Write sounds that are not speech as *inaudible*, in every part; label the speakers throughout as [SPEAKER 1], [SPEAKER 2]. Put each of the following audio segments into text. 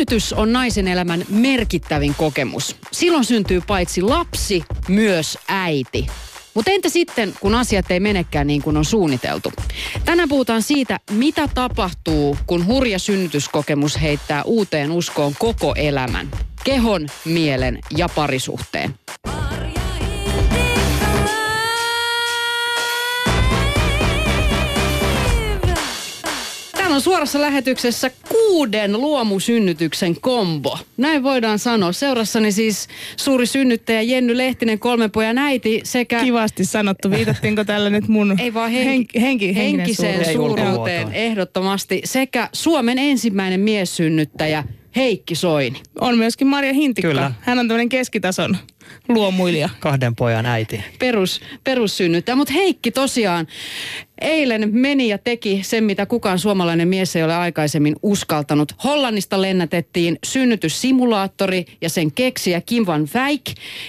[SPEAKER 1] Synnytys on naisen elämän merkittävin kokemus. Silloin syntyy paitsi lapsi, myös äiti. Mutta entä sitten, kun asiat ei menekään niin kuin on suunniteltu? Tänään puhutaan siitä, mitä tapahtuu, kun hurja synnytyskokemus heittää uuteen uskoon koko elämän. Kehon, mielen ja parisuhteen. Täällä on suorassa lähetyksessä kuuden luomusynnytyksen kombo. Näin voidaan sanoa. Seurassani siis suuri synnyttäjä Jenny Lehtinen, kolmen pojan äiti sekä...
[SPEAKER 2] Kivasti sanottu. Viitattiinko tällä nyt mun *laughs*
[SPEAKER 1] Ei vaan henki,
[SPEAKER 2] henki, henki,
[SPEAKER 1] henkiseen
[SPEAKER 2] suuruuteen?
[SPEAKER 1] ehdottomasti. Sekä Suomen ensimmäinen miessynnyttäjä Heikki Soini.
[SPEAKER 2] On myöskin Maria Hintikka.
[SPEAKER 3] Kyllä.
[SPEAKER 2] Hän on tämmöinen keskitason luomuilija.
[SPEAKER 3] Kahden pojan äiti.
[SPEAKER 1] Perus, perussynnyttäjä. Mutta Heikki tosiaan eilen meni ja teki sen, mitä kukaan suomalainen mies ei ole aikaisemmin uskaltanut. Hollannista lennätettiin synnytyssimulaattori ja sen keksijä Kim van Wijk.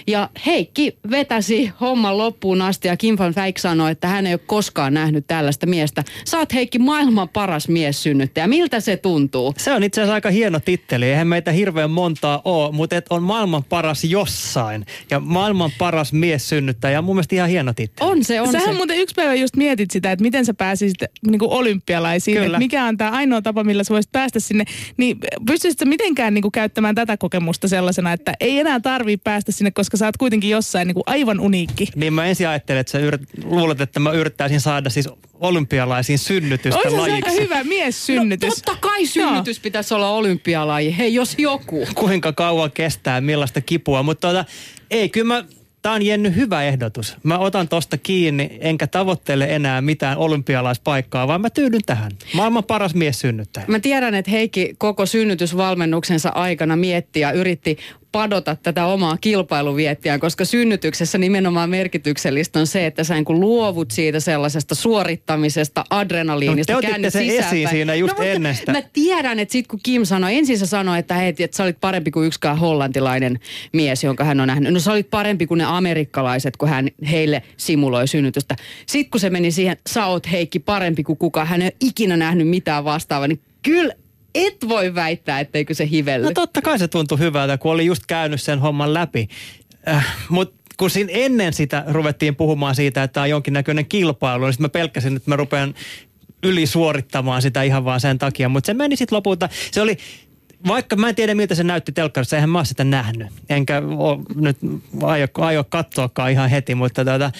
[SPEAKER 1] Ja Heikki vetäsi homman loppuun asti ja Kim van Wijk sanoi, että hän ei ole koskaan nähnyt tällaista miestä. Saat Heikki maailman paras mies synnyttäjä. Miltä se tuntuu?
[SPEAKER 3] Se on itse asiassa aika hieno titteli. Eihän meitä hirveän montaa ole, mutta et on maailman paras jossain. Ja maailman paras mies synnyttäjä. Mun mielestä ihan hieno titteli.
[SPEAKER 1] On se, on
[SPEAKER 2] Sähän
[SPEAKER 1] se.
[SPEAKER 2] muuten yksi päivä just mietit sitä, että miten sä pääsisit niin kuin olympialaisiin.
[SPEAKER 3] Kyllä.
[SPEAKER 2] Että mikä on tämä ainoa tapa, millä sä voisit päästä sinne. Niin pystyisitkö sä mitenkään niin kuin käyttämään tätä kokemusta sellaisena, että ei enää tarvii päästä sinne, koska sä oot kuitenkin jossain niin kuin aivan uniikki.
[SPEAKER 3] Niin mä ensin ajattelin, että sä yrit, luulet, että mä yrittäisin saada siis olympialaisiin synnytystä
[SPEAKER 2] Olisi se aika
[SPEAKER 3] lajiksi.
[SPEAKER 2] hyvä mies synnytys.
[SPEAKER 1] No, totta kai synnytys pitäisi olla olympialaji. Hei, jos joku.
[SPEAKER 3] Kuinka kauan kestää, millaista kipua. Mutta tuota, ei, kyllä mä, tää on Jenny hyvä ehdotus. Mä otan tosta kiinni, enkä tavoittele enää mitään olympialaispaikkaa, vaan mä tyydyn tähän. Maailman paras mies synnyttäjä.
[SPEAKER 1] Mä tiedän, että Heikki koko synnytysvalmennuksensa aikana mietti ja yritti padota tätä omaa kilpailuviettiään, koska synnytyksessä nimenomaan merkityksellistä on se, että sä niin luovut siitä sellaisesta suorittamisesta, adrenaliinista,
[SPEAKER 3] No, te
[SPEAKER 1] käännyt
[SPEAKER 3] sen
[SPEAKER 1] sisäänpäin.
[SPEAKER 3] esiin siinä just
[SPEAKER 1] mutta
[SPEAKER 3] ennen sitä.
[SPEAKER 1] Mä tiedän, että sit kun Kim sanoi, ensin sä sanoi, että hei, että sä olit parempi kuin yksikään hollantilainen mies, jonka hän on nähnyt. No sä olit parempi kuin ne amerikkalaiset, kun hän heille simuloi synnytystä. Sitten kun se meni siihen, sä oot Heikki parempi kuin kukaan, hän ei ole ikinä nähnyt mitään vastaavaa, niin kyllä et voi väittää, etteikö se hivelly.
[SPEAKER 3] No totta kai se tuntui hyvältä, kun oli just käynyt sen homman läpi. Äh, Mutta kun siinä ennen sitä ruvettiin puhumaan siitä, että tämä on jonkinnäköinen kilpailu, niin sitten mä pelkäsin, että mä rupean ylisuorittamaan sitä ihan vaan sen takia. Mutta se meni sitten lopulta, se oli, vaikka mä en tiedä miltä se näytti telkkarissa, eihän mä ole sitä nähnyt. Enkä oo nyt aio, aio katsoakaan ihan heti, mutta tota,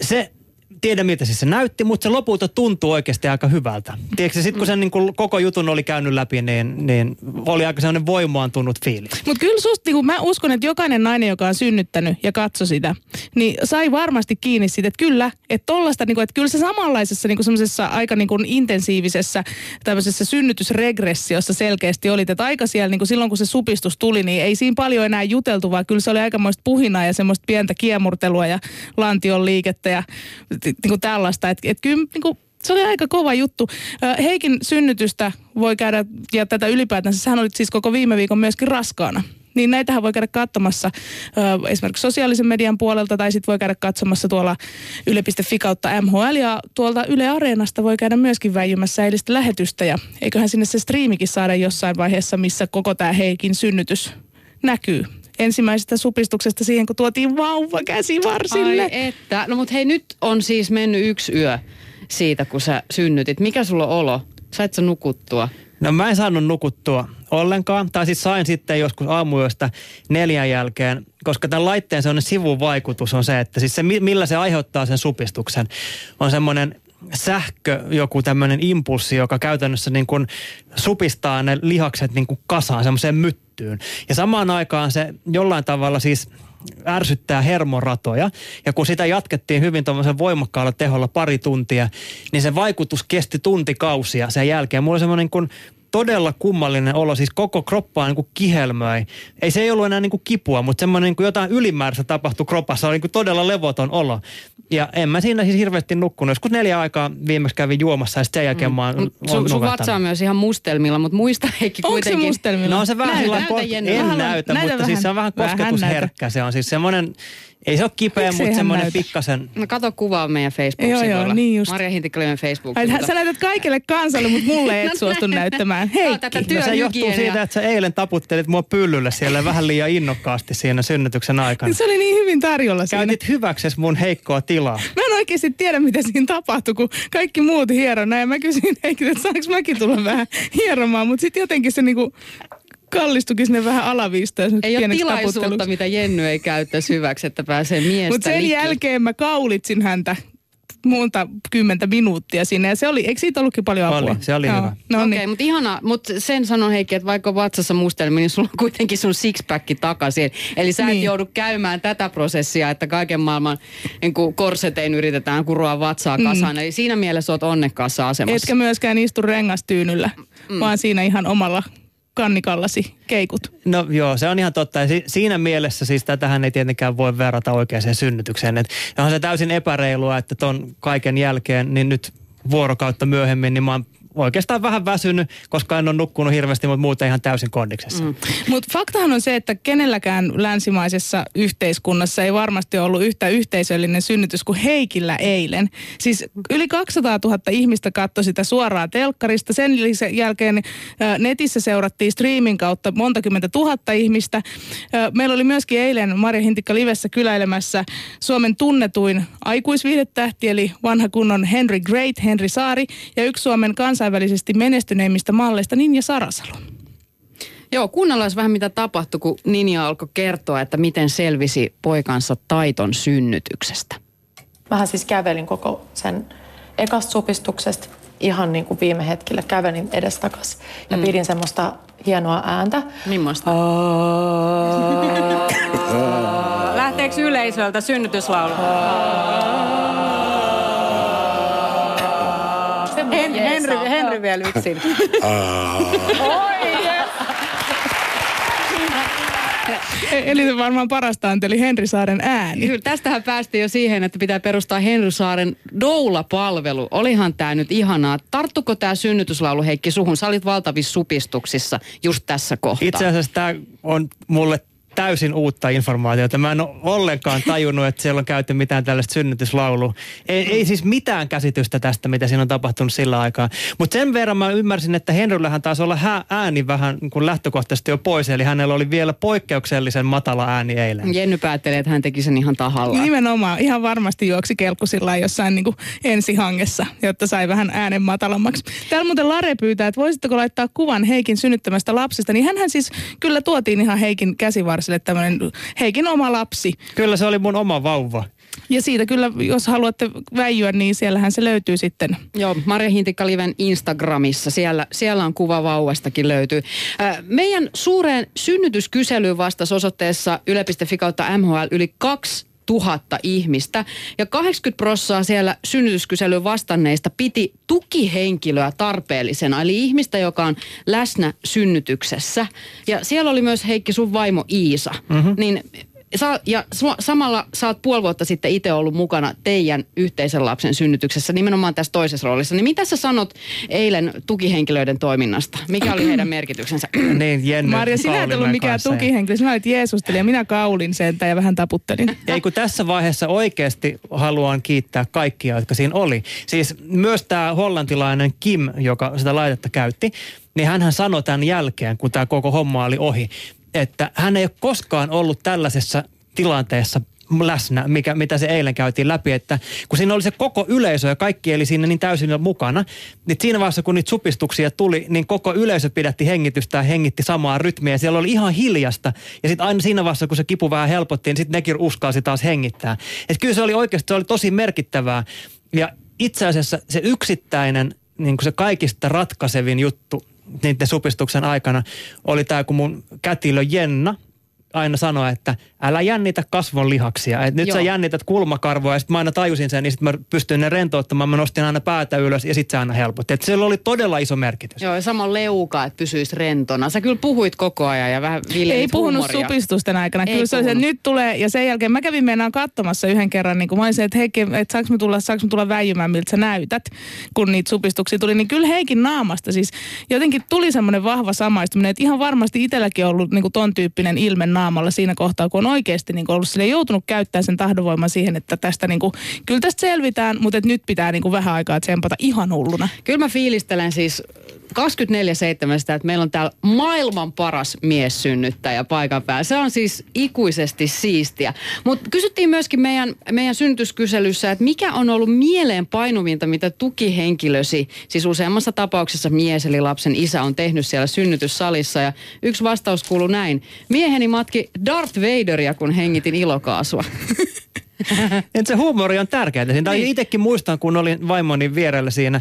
[SPEAKER 3] se, tiedä miltä siis se näytti, mutta se lopulta tuntuu oikeasti aika hyvältä. Tiedätkö, sitten kun sen niin kuin koko jutun oli käynyt läpi, niin, niin oli aika sellainen voimaantunut fiilis.
[SPEAKER 2] Mutta kyllä susta, niin mä uskon, että jokainen nainen, joka on synnyttänyt ja katsoi sitä, niin sai varmasti kiinni siitä, että kyllä, että niin kuin, että kyllä se samanlaisessa niin kuin semmoisessa aika niin kuin intensiivisessä tämmöisessä synnytysregressiossa selkeästi oli, että aika siellä niin kuin silloin, kun se supistus tuli, niin ei siinä paljon enää juteltu, vaan kyllä se oli aikamoista puhinaa ja semmoista pientä kiemurtelua ja lantion liikettä ja niin kuin tällaista, että et kyllä niin kuin, se oli aika kova juttu. Heikin synnytystä voi käydä, ja tätä ylipäätänsä, sehän oli siis koko viime viikon myöskin raskaana. Niin näitähän voi käydä katsomassa esimerkiksi sosiaalisen median puolelta, tai sitten voi käydä katsomassa tuolla yle.fi kautta MHL, ja tuolta Yle Areenasta voi käydä myöskin väijymässä eilistä lähetystä, ja eiköhän sinne se striimikin saada jossain vaiheessa, missä koko tämä Heikin synnytys näkyy. Ensimmäisestä supistuksesta siihen, kun tuotiin vauva käsivarsille.
[SPEAKER 1] Ai että. No mut hei, nyt on siis mennyt yksi yö siitä, kun sä synnytit. Mikä sulla on olo? Sait sä nukuttua?
[SPEAKER 3] No mä en saanut nukuttua ollenkaan, tai siis sain sitten joskus aamuyöstä neljän jälkeen, koska tämän laitteen sellainen sivuvaikutus on se, että siis se mi- millä se aiheuttaa sen supistuksen, on semmoinen sähkö, joku tämmöinen impulssi, joka käytännössä niin kuin supistaa ne lihakset niin kuin kasaan, semmoiseen myttyyn. Ja samaan aikaan se jollain tavalla siis ärsyttää hermoratoja. Ja kun sitä jatkettiin hyvin tuommoisen voimakkaalla teholla pari tuntia, niin se vaikutus kesti tuntikausia sen jälkeen. Mulla oli semmoinen kuin todella kummallinen olo, siis koko kroppaa niin kuin kihelmöi. Ei se ei ollut enää niin kuin kipua, mutta semmoinen niin kuin jotain ylimääräistä tapahtui kropassa, oli niin kuin todella levoton olo. Ja en mä siinä siis hirveästi nukkunut. Joskus neljä aikaa viimeksi kävin juomassa ja sitten sen jälkeen mm. mä oon
[SPEAKER 1] Sun, sun vatsa on myös ihan mustelmilla, mutta muista Heikki
[SPEAKER 2] Onko se
[SPEAKER 1] kuitenkin.
[SPEAKER 2] mustelmilla?
[SPEAKER 3] No on se vähän
[SPEAKER 1] Näytä,
[SPEAKER 3] sillä
[SPEAKER 1] näytä,
[SPEAKER 3] en
[SPEAKER 2] Vähän-
[SPEAKER 3] näytä,
[SPEAKER 2] näytä
[SPEAKER 3] mutta siis
[SPEAKER 2] vähän.
[SPEAKER 3] se on vähän
[SPEAKER 2] Vähän
[SPEAKER 3] kosketusherkkä. Se on siis semmoinen, ei se ole kipeä, mutta semmoinen
[SPEAKER 2] näytä?
[SPEAKER 3] pikkasen,
[SPEAKER 1] No kato kuvaa meidän Facebook-sivuilla.
[SPEAKER 2] Joo, joo, niin just.
[SPEAKER 1] Marja Hintikka meidän facebook
[SPEAKER 2] Ai, sä näytät kaikille kansalle, mutta mulle et *laughs*
[SPEAKER 1] No
[SPEAKER 2] suostu näyttämään. Tekemään. Heikki.
[SPEAKER 1] tätä
[SPEAKER 3] No se johtuu siitä, että sä eilen taputtelit mua pyllylle siellä vähän liian innokkaasti siinä synnytyksen aikana.
[SPEAKER 2] Se oli niin hyvin tarjolla siinä.
[SPEAKER 3] Käytit hyväksesi mun heikkoa tilaa.
[SPEAKER 2] Mä en oikeasti tiedä, mitä siinä tapahtui, kun kaikki muut hierona. Ja mä kysyin Heikiltä, että saanko mäkin tulla vähän hieromaan. Mutta sitten jotenkin se niinku kallistukin sinne vähän alaviistoon.
[SPEAKER 1] Ei ole tilaisuutta, mitä Jenny ei käyttäisi hyväksi, että pääsee miestä
[SPEAKER 2] Mutta sen
[SPEAKER 1] likki.
[SPEAKER 2] jälkeen mä kaulitsin häntä monta kymmentä minuuttia sinne. Ja se oli, eikö siitä ollutkin paljon apua?
[SPEAKER 3] Oli, se oli hyvä.
[SPEAKER 2] No
[SPEAKER 1] Okei,
[SPEAKER 2] niin.
[SPEAKER 1] mutta ihana, mutta sen sanon Heikki, että vaikka on vatsassa mustelmi, niin sulla on kuitenkin sun sixpacki takaisin. Eli sä et
[SPEAKER 2] Niin.
[SPEAKER 1] joudu käymään tätä prosessia, että kaiken maailman niin kuin korsetein yritetään kuroa vatsaa kasaan. Eli siinä mielessä oot onnekkaassa asemassa.
[SPEAKER 2] Etkä myöskään istu rengastyynyllä, mm. vaan siinä ihan omalla kannikallasi keikut.
[SPEAKER 3] No joo, se on ihan totta. Ja si- siinä mielessä siis tätähän ei tietenkään voi verrata oikeaan synnytykseen. Et onhan se täysin epäreilua, että ton kaiken jälkeen, niin nyt vuorokautta myöhemmin, niin mä oon oikeastaan vähän väsynyt, koska en ole nukkunut hirveästi, mutta muuten ihan täysin kondiksessa. Mm.
[SPEAKER 2] Mutta faktahan on se, että kenelläkään länsimaisessa yhteiskunnassa ei varmasti ollut yhtä yhteisöllinen synnytys kuin Heikillä eilen. Siis yli 200 000 ihmistä katsoi sitä suoraan telkkarista. Sen jälkeen netissä seurattiin striimin kautta monta kymmentä tuhatta ihmistä. Meillä oli myöskin eilen Marja Hintikka Livessä kyläilemässä Suomen tunnetuin aikuisviihdetähti, eli vanha kunnon Henry Great, Henry Saari, ja yksi Suomen kansainvälisesti menestyneimmistä malleista Ninja Sarasalo.
[SPEAKER 1] Joo, kuunnellaan vähän mitä tapahtui, kun Ninja alkoi kertoa, että miten selvisi poikansa taiton synnytyksestä.
[SPEAKER 4] Mähän siis kävelin koko sen ekasta supistuksesta ihan niin kuin viime hetkellä kävelin edestakas ja mm. pidin semmoista hienoa ääntä.
[SPEAKER 1] Millaista? *laughs* Lähteekö yleisöltä synnytyslaulu? Vielä yksin.
[SPEAKER 2] E- Eli se varmaan parasta anteli Henri Saaren ääni.
[SPEAKER 1] Kyllä, tästähän päästiin jo siihen, että pitää perustaa Henry Saaren doula-palvelu. Olihan tämä nyt ihanaa. Tarttuko tämä synnytyslaulu Heikki suhun? Sä olit valtavissa supistuksissa just tässä kohtaa.
[SPEAKER 3] Itse asiassa tämä on mulle täysin uutta informaatiota. Mä en ole ollenkaan tajunnut, että siellä on käyty mitään tällaista synnytyslaulua. Ei, ei siis mitään käsitystä tästä, mitä siinä on tapahtunut sillä aikaa. Mutta sen verran mä ymmärsin, että Henryllähän taisi olla ääni vähän niin kuin lähtökohtaisesti jo pois. Eli hänellä oli vielä poikkeuksellisen matala ääni eilen.
[SPEAKER 1] Jenny päättelee, että hän teki sen ihan tahallaan.
[SPEAKER 2] Nimenomaan, ihan varmasti juoksi kelkku sillä lailla jossain niin ensihangessa, jotta sai vähän äänen matalammaksi. Täällä muuten Lare pyytää, että voisitteko laittaa kuvan Heikin synnyttämästä lapsesta, niin hänhän siis kyllä tuotiin ihan Heikin käsivarsille tämmöinen Heikin oma lapsi.
[SPEAKER 3] Kyllä se oli mun oma vauva.
[SPEAKER 2] Ja siitä kyllä, jos haluatte väijyä, niin siellähän se löytyy sitten.
[SPEAKER 1] Joo, Marja Hintikka-liven Instagramissa. Siellä, siellä on kuva vauvastakin löytyy. Äh, meidän suureen synnytyskyselyyn vastasi osoitteessa yle.fi kautta MHL yli kaksi tuhatta ihmistä. Ja 80 prossaa siellä synnytyskyselyyn vastanneista piti tukihenkilöä tarpeellisena, eli ihmistä, joka on läsnä synnytyksessä. Ja siellä oli myös Heikki sun vaimo Iisa. Mm-hmm. Niin Sä, ja su- samalla sä oot puoli vuotta sitten itse ollut mukana teidän yhteisen lapsen synnytyksessä, nimenomaan tässä toisessa roolissa. Niin mitä sä sanot eilen tukihenkilöiden toiminnasta? Mikä oli heidän merkityksensä? *clears throat*
[SPEAKER 3] Niin, Jenny
[SPEAKER 2] Marja, sinä et ollut mikään
[SPEAKER 3] kanssa.
[SPEAKER 2] tukihenkilö, sinä olit Jeesusteli ja minä kaulin sen ja vähän taputtelin. *laughs*
[SPEAKER 3] Ei kun tässä vaiheessa oikeasti haluan kiittää kaikkia, jotka siinä oli. Siis myös tämä hollantilainen Kim, joka sitä laitetta käytti, niin hän sanoi tämän jälkeen, kun tämä koko homma oli ohi, että hän ei ole koskaan ollut tällaisessa tilanteessa läsnä, mikä, mitä se eilen käytiin läpi, että kun siinä oli se koko yleisö ja kaikki eli siinä niin täysin mukana, niin siinä vaiheessa kun niitä supistuksia tuli, niin koko yleisö pidätti hengitystä ja hengitti samaa rytmiä. Ja siellä oli ihan hiljasta. Ja sitten aina siinä vaiheessa kun se kipu vähän helpotti, niin sitten nekin uskalsi taas hengittää. Et kyllä se oli oikeasti, se oli tosi merkittävää. Ja itse asiassa se yksittäinen, niin kuin se kaikista ratkaisevin juttu niiden supistuksen aikana oli tämä, kun mun kätilö Jenna aina sanoi, että älä jännitä kasvon lihaksia. Et nyt
[SPEAKER 1] Joo.
[SPEAKER 3] sä jännität kulmakarvoa ja sitten mä aina tajusin sen, niin sitten mä pystyin ne rentouttamaan. Mä nostin aina päätä ylös ja sitten se aina helpotti. Et sillä oli todella iso merkitys.
[SPEAKER 1] Joo, ja sama leuka, että pysyisi rentona. Sä kyllä puhuit koko ajan ja vähän
[SPEAKER 2] Ei puhunut
[SPEAKER 1] huumoria.
[SPEAKER 2] supistusten aikana.
[SPEAKER 1] Ei
[SPEAKER 2] Kyllä se se, että nyt tulee, ja sen jälkeen mä kävin meinaan katsomassa yhden kerran, niin kun mä olisin, että Heikki, että saanko mä tulla, saanko mä tulla väijymään, miltä sä näytät, kun niitä supistuksia tuli. Niin kyllä Heikin naamasta siis jotenkin tuli semmoinen vahva samaistuminen, että ihan varmasti itselläkin on ollut niin ton tyyppinen ilme naamalla siinä kohtaa, kun on oikeasti niin kuin ollut sille joutunut käyttämään sen tahdonvoiman siihen, että tästä niin kuin, kyllä tästä selvitään, mutta nyt pitää niin kuin vähän aikaa tsempata ihan hulluna.
[SPEAKER 1] Kyllä mä fiilistelen siis 24-7 sitä, että meillä on täällä maailman paras mies synnyttäjä paikan päällä. Se on siis ikuisesti siistiä. Mutta kysyttiin myöskin meidän, meidän synnytyskyselyssä, että mikä on ollut mieleen painuvinta, mitä tukihenkilösi, siis useammassa tapauksessa mies eli lapsen isä on tehnyt siellä synnytyssalissa. Ja yksi vastaus kuuluu näin. Mieheni matki Darth Vaderia, kun hengitin ilokaasua. *laughs* *laughs*
[SPEAKER 3] Et se huumori on tärkeää. Siinä niin. itsekin muistan, kun olin vaimoni vierellä siinä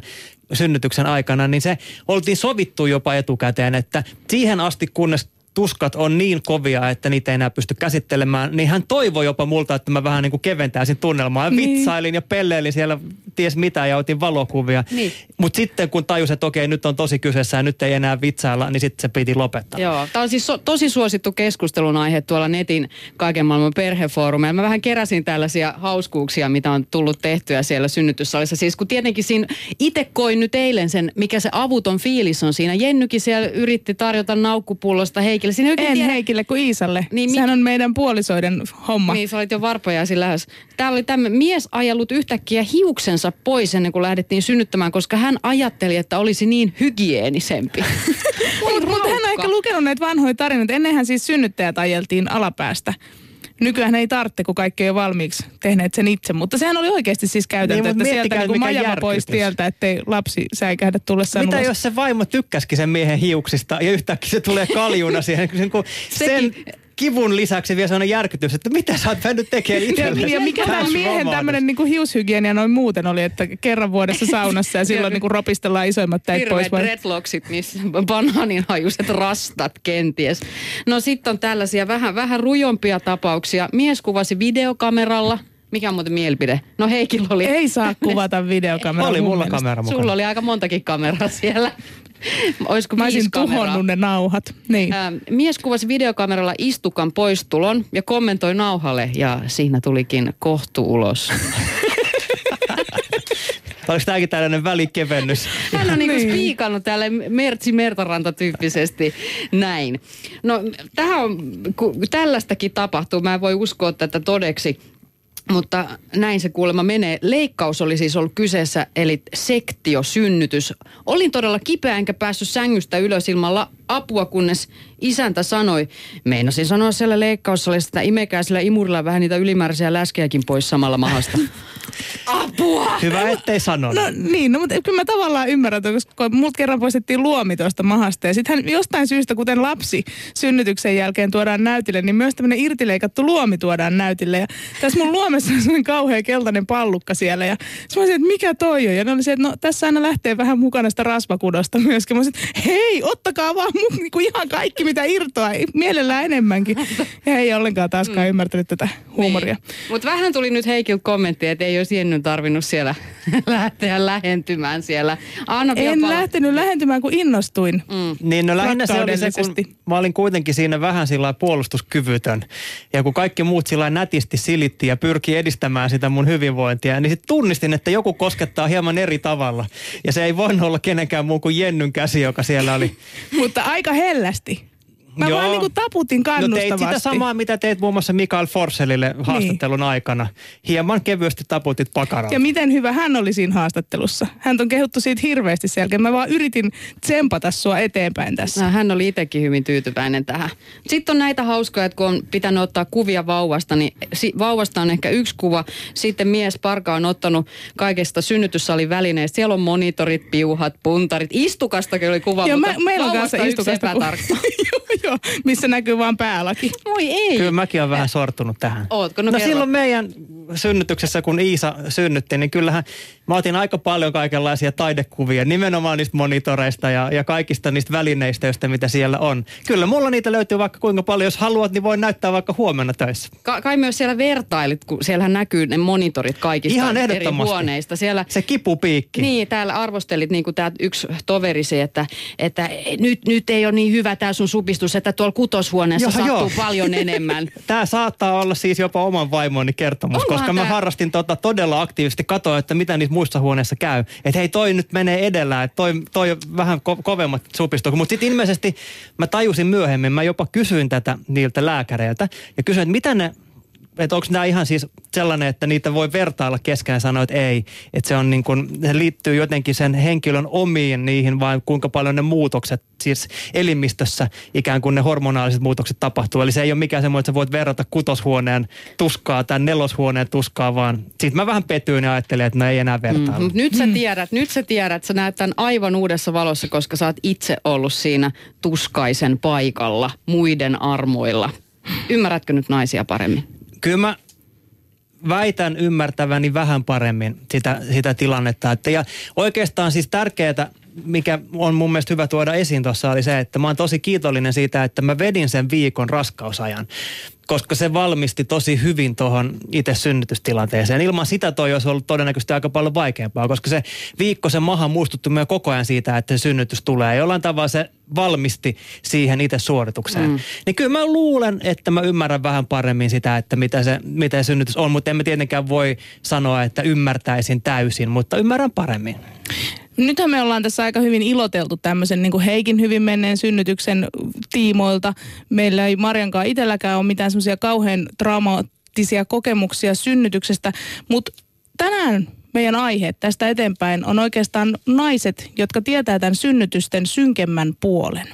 [SPEAKER 3] synnytyksen aikana, niin se oltiin sovittu jopa etukäteen, että siihen asti kunnes tuskat on niin kovia, että niitä ei enää pysty käsittelemään, niin hän toivoi jopa multa, että mä vähän niin kuin keventäisin tunnelmaa. Niin. Vitsailin ja pelleilin siellä ties mitä ja otin valokuvia. Niin. Mutta sitten kun tajus, että okei, nyt on tosi kyseessä ja nyt ei enää vitsailla, niin sitten se piti lopettaa.
[SPEAKER 1] Joo, tämä on siis so, tosi suosittu keskustelun aihe tuolla netin kaiken maailman perhefoorumeilla. Mä vähän keräsin tällaisia hauskuuksia, mitä on tullut tehtyä siellä synnytyssalissa. Siis kun tietenkin siinä itse koin nyt eilen sen, mikä se avuton fiilis on siinä. Jennykin siellä yritti tarjota naukkupullosta Heikille. Siinä
[SPEAKER 2] en tiedä... Heikille kuin Iisalle. Niin, Sehän mi- on meidän puolisoiden homma.
[SPEAKER 1] Niin, sä olit jo varpajaisin lähes. Täällä oli tämmöinen mies ajellut yhtäkkiä hiuksensa pois ennen kuin lähdettiin synnyttämään, koska hän ajatteli, että olisi niin hygienisempi. *laughs*
[SPEAKER 2] Mutta mut hän on ehkä lukenut näitä vanhoja tarinoita. Ennenhän siis synnyttäjät ajeltiin alapäästä. Nykyään ei tarvitse, kun kaikki on jo valmiiksi tehneet sen itse. Mutta sehän oli oikeasti siis käytäntö, niin, että sieltä niin majava pois tieltä, ettei lapsi säikähdä tullessaan
[SPEAKER 3] Mitä
[SPEAKER 2] ulos.
[SPEAKER 3] jos se vaimo tykkäskin sen miehen hiuksista ja yhtäkkiä se tulee kaljuna siihen, kun sen kivun lisäksi vielä sellainen järkytys, että mitä sä oot mennyt tekemään itsellesi.
[SPEAKER 2] Ja, ja mikä tämä miehen tämmöinen niinku hiushygienia noin muuten oli, että kerran vuodessa saunassa ja silloin *laughs* niinku ropistellaan isoimmat täit pois.
[SPEAKER 1] Vai? dreadlocksit, missä *laughs* banaaninhajuiset rastat kenties. No sitten on tällaisia vähän, vähän rujompia tapauksia. Mies kuvasi videokameralla mikä on muuten mielipide? No Heikillä oli...
[SPEAKER 2] Ei saa kuvata *laughs* videokameralla.
[SPEAKER 3] Oli mulla kamera mukana.
[SPEAKER 1] Sulla oli aika montakin kameraa siellä. *laughs*
[SPEAKER 2] Olisiko Mä olisin tuhonnut ne nauhat. Niin.
[SPEAKER 1] Ää, mies kuvasi videokameralla istukan poistulon ja kommentoi nauhalle ja siinä tulikin kohtu ulos. *laughs*
[SPEAKER 3] Oliko tämäkin tällainen välikevennys?
[SPEAKER 1] Hän on niinku niin. spiikannut täällä Mertsi Mertaranta tyyppisesti näin. No tähän on, tällaistakin tapahtuu, mä en voi uskoa tätä todeksi. Mutta näin se kuulemma menee. Leikkaus oli siis ollut kyseessä, eli sektiosynnytys. Olin todella kipeä enkä päässyt sängystä ylös ilman la- apua, kunnes isäntä sanoi, meinasin sanoa siellä leikkaussalissa, että imekää sillä imurilla vähän niitä ylimääräisiä läskejäkin pois samalla mahasta. *laughs* Apua!
[SPEAKER 3] Hyvä, ettei sanonut.
[SPEAKER 2] No niin, no, mutta kyllä mä tavallaan ymmärrän, koska mut kerran poistettiin luomi tuosta mahasta. Ja sitten hän jostain syystä, kuten lapsi synnytyksen jälkeen tuodaan näytille, niin myös tämmöinen irtileikattu luomi tuodaan näytille. Ja tässä mun luomessa on semmoinen kauhean keltainen pallukka siellä. Ja mä olisin, että mikä toi on? Ja ne oli se, että no tässä aina lähtee vähän mukana sitä rasvakudosta myöskin. Mä olisin, että hei, ottakaa vaan mun, niin kuin ihan kaikki mitä irtoa, mielellään enemmänkin. Ja ei ollenkaan taaskaan mm. ymmärtänyt tätä huumoria. Niin.
[SPEAKER 1] Mutta vähän tuli nyt Heikiltä kommentti, että ei olisi Jennyn tarvinnut siellä *laughs* lähteä lähentymään siellä.
[SPEAKER 2] Anna en pala- lähtenyt lähentymään, kun innostuin.
[SPEAKER 3] Mm. Niin no lähinnä se oli se, kun mä olin kuitenkin siinä vähän sillä puolustuskyvytön. Ja kun kaikki muut sillä nätisti silitti ja pyrki edistämään sitä mun hyvinvointia, niin sitten tunnistin, että joku koskettaa hieman eri tavalla. Ja se ei voinut olla kenenkään muu kuin Jennyn käsi, joka siellä oli. *laughs*
[SPEAKER 2] Mutta aika hellästi. Mä Joo. vaan niin kuin taputin kannustavasti. No
[SPEAKER 3] teit sitä samaa, mitä teit muun muassa Mikael Forselille haastattelun niin. aikana. Hieman kevyesti taputit pakaralla.
[SPEAKER 2] Ja miten hyvä hän oli siinä haastattelussa. Hän on kehuttu siitä hirveästi sen jälkeen. Mä vaan yritin tsempata sua eteenpäin tässä.
[SPEAKER 1] No, hän oli itsekin hyvin tyytyväinen tähän. Sitten on näitä hauskoja, että kun on pitänyt ottaa kuvia vauvasta, niin vauvasta on ehkä yksi kuva. Sitten mies Parka on ottanut kaikesta synnytyssalin välineistä. Siellä on monitorit, piuhat, puntarit. Istukastakin oli kuva,
[SPEAKER 2] Joo,
[SPEAKER 1] mutta
[SPEAKER 2] mä, meillä on kanssa istukasta. *laughs* Joo, missä näkyy vaan päälaki.
[SPEAKER 1] Voi ei.
[SPEAKER 3] Kyllä mäkin olen vähän sortunut tähän.
[SPEAKER 1] Ootko? No,
[SPEAKER 3] no silloin meidän synnytyksessä, kun Iisa synnytti, niin kyllähän mä otin aika paljon kaikenlaisia taidekuvia, nimenomaan niistä monitoreista ja, ja kaikista niistä välineistä, joista mitä siellä on. Kyllä mulla niitä löytyy vaikka kuinka paljon, jos haluat, niin voin näyttää vaikka huomenna töissä.
[SPEAKER 1] Ka- kai myös siellä vertailit, kun siellähän näkyy ne monitorit kaikista
[SPEAKER 3] Ihan
[SPEAKER 1] eri huoneista. Siellä,
[SPEAKER 3] Se kipupiikki.
[SPEAKER 1] Niin, täällä arvostelit niin kuin tämä yksi toverisi, että, että nyt, nyt ei ole niin hyvä tämä sun supistus, että tuolla kutoshuoneessa joo, sattuu joo. paljon enemmän. *laughs*
[SPEAKER 3] Tämä saattaa olla siis jopa oman vaimoni kertomus, Onkohan koska tämä? mä harrastin tota todella aktiivisesti, katoa, että mitä niissä muissa huoneissa käy. Että hei, toi nyt menee edellä, että toi, toi vähän ko- kovemmat supistukset. Mutta sitten ilmeisesti mä tajusin myöhemmin, mä jopa kysyin tätä niiltä lääkäreiltä ja kysyin, että mitä ne että onko nämä ihan siis sellainen, että niitä voi vertailla keskenään ja sanoa, että ei. Että se, on niin kuin, se liittyy jotenkin sen henkilön omiin niihin, vai kuinka paljon ne muutokset siis elimistössä ikään kuin ne hormonaaliset muutokset tapahtuu. Eli se ei ole mikään semmoinen, että sä voit verrata kutoshuoneen tuskaa tai neloshuoneen tuskaa, vaan siitä mä vähän petyin ja ajattelin, että no ei enää vertailla. Mm,
[SPEAKER 1] nyt sä tiedät, nyt sä tiedät, sä näet tämän aivan uudessa valossa, koska sä oot itse ollut siinä tuskaisen paikalla muiden armoilla. Ymmärrätkö nyt naisia paremmin?
[SPEAKER 3] Kyllä mä väitän ymmärtäväni vähän paremmin sitä, sitä tilannetta. Että ja oikeastaan siis tärkeää, mikä on mun mielestä hyvä tuoda esiin tuossa, oli se, että mä oon tosi kiitollinen siitä, että mä vedin sen viikon raskausajan koska se valmisti tosi hyvin tuohon itse synnytystilanteeseen. Ilman sitä toi olisi ollut todennäköisesti aika paljon vaikeampaa, koska se viikko se maha muistutti myös koko ajan siitä, että se synnytys tulee. Jollain tavalla se valmisti siihen itse suoritukseen. Mm. Niin kyllä mä luulen, että mä ymmärrän vähän paremmin sitä, että mitä se, mitä synnytys on, mutta en mä tietenkään voi sanoa, että ymmärtäisin täysin, mutta ymmärrän paremmin.
[SPEAKER 2] Nythän me ollaan tässä aika hyvin iloteltu tämmöisen niin kuin Heikin hyvin menneen synnytyksen tiimoilta. Meillä ei Marjankaan itselläkään ole mitään semmoisia kauhean traumaattisia kokemuksia synnytyksestä, mutta tänään meidän aihe tästä eteenpäin on oikeastaan naiset, jotka tietää tämän synnytysten synkemmän puolen.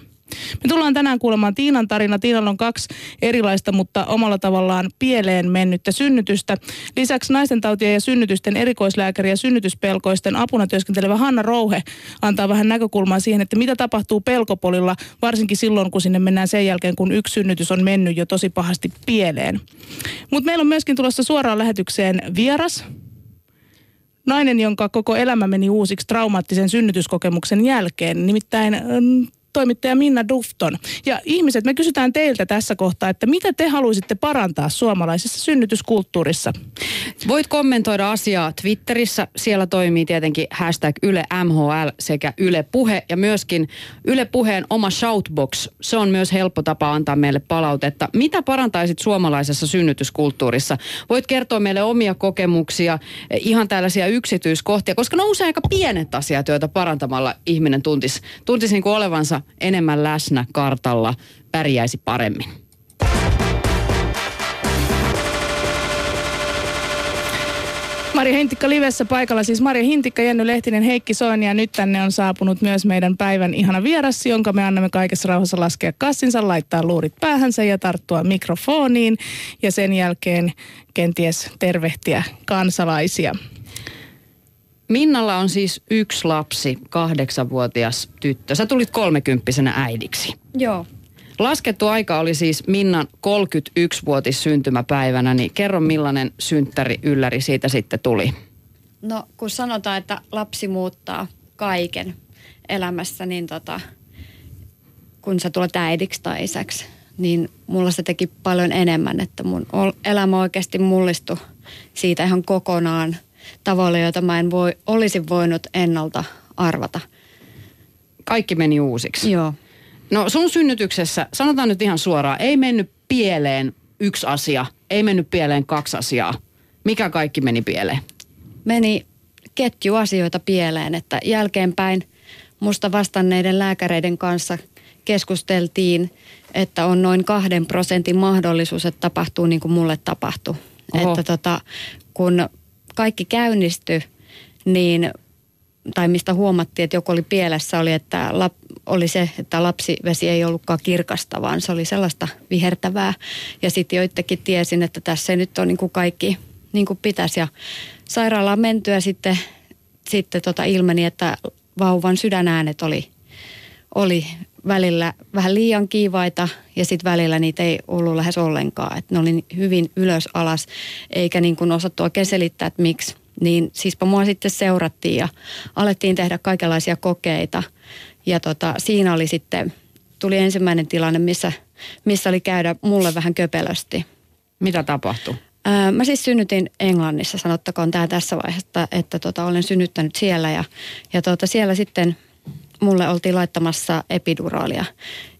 [SPEAKER 2] Me tullaan tänään kuulemaan Tiinan tarina. Tiinalla on kaksi erilaista, mutta omalla tavallaan pieleen mennyttä synnytystä. Lisäksi naisten tautien ja synnytysten erikoislääkäri ja synnytyspelkoisten apuna työskentelevä Hanna Rouhe antaa vähän näkökulmaa siihen, että mitä tapahtuu pelkopolilla, varsinkin silloin, kun sinne mennään sen jälkeen, kun yksi synnytys on mennyt jo tosi pahasti pieleen. Mutta meillä on myöskin tulossa suoraan lähetykseen vieras, nainen, jonka koko elämä meni uusiksi traumaattisen synnytyskokemuksen jälkeen. Nimittäin mm, toimittaja Minna Dufton. Ja ihmiset, me kysytään teiltä tässä kohtaa, että mitä te haluaisitte parantaa suomalaisessa synnytyskulttuurissa?
[SPEAKER 1] Voit kommentoida asiaa Twitterissä. Siellä toimii tietenkin hashtag Yle MHL sekä Yle Puhe ja myöskin Yle Puheen oma shoutbox. Se on myös helppo tapa antaa meille palautetta. Mitä parantaisit suomalaisessa synnytyskulttuurissa? Voit kertoa meille omia kokemuksia, ihan tällaisia yksityiskohtia, koska nousee aika pienet asiat, joita parantamalla ihminen tuntisi, tuntisi niin kuin olevansa enemmän läsnä kartalla, pärjäisi paremmin.
[SPEAKER 2] Mari Hintikka livessä paikalla, siis Mari Hintikka, Jenny Lehtinen, Heikki Soini ja nyt tänne on saapunut myös meidän päivän ihana vieras, jonka me annamme kaikessa rauhassa laskea kassinsa, laittaa luurit päähänsä ja tarttua mikrofoniin ja sen jälkeen kenties tervehtiä kansalaisia.
[SPEAKER 1] Minnalla on siis yksi lapsi, kahdeksanvuotias tyttö. Sä tulit kolmekymppisenä äidiksi.
[SPEAKER 5] Joo.
[SPEAKER 1] Laskettu aika oli siis Minnan 31-vuotis syntymäpäivänä, niin kerro millainen synttäri ylläri siitä sitten tuli?
[SPEAKER 5] No kun sanotaan, että lapsi muuttaa kaiken elämässä, niin tota, kun sä tulet äidiksi tai isäksi, niin mulla se teki paljon enemmän, että mun elämä oikeasti mullistui siitä ihan kokonaan – tavalla, joita mä en voi, olisi voinut ennalta arvata.
[SPEAKER 1] Kaikki meni uusiksi.
[SPEAKER 5] Joo.
[SPEAKER 1] No sun synnytyksessä, sanotaan nyt ihan suoraan, ei mennyt pieleen yksi asia, ei mennyt pieleen kaksi asiaa. Mikä kaikki meni pieleen?
[SPEAKER 5] Meni ketju asioita pieleen, että jälkeenpäin musta vastanneiden lääkäreiden kanssa keskusteltiin, että on noin kahden prosentin mahdollisuus, että tapahtuu niin kuin mulle tapahtui. Oho. Että tota, kun kaikki käynnistyi, niin tai mistä huomattiin, että joku oli pielessä, oli, että lap, oli se, että lapsivesi ei ollutkaan kirkasta, vaan se oli sellaista vihertävää. Ja sitten joittekin tiesin, että tässä nyt on niin kuin kaikki niin kuin pitäisi. Ja sairaalaan mentyä sitten, sitten tota ilmeni, että vauvan sydänäänet oli, oli välillä vähän liian kiivaita ja sitten välillä niitä ei ollut lähes ollenkaan. Että ne oli hyvin ylös alas eikä niin kuin osattu oikein selittää, että miksi. Niin siispä mua sitten seurattiin ja alettiin tehdä kaikenlaisia kokeita. Ja tota, siinä oli sitten, tuli ensimmäinen tilanne, missä, missä oli käydä mulle vähän köpelösti.
[SPEAKER 1] Mitä tapahtui?
[SPEAKER 5] Ää, mä siis synnytin Englannissa, sanottakoon tämä tässä vaiheessa, että, että tota, olen synnyttänyt siellä ja, ja tota, siellä sitten – mulle oltiin laittamassa epiduraalia.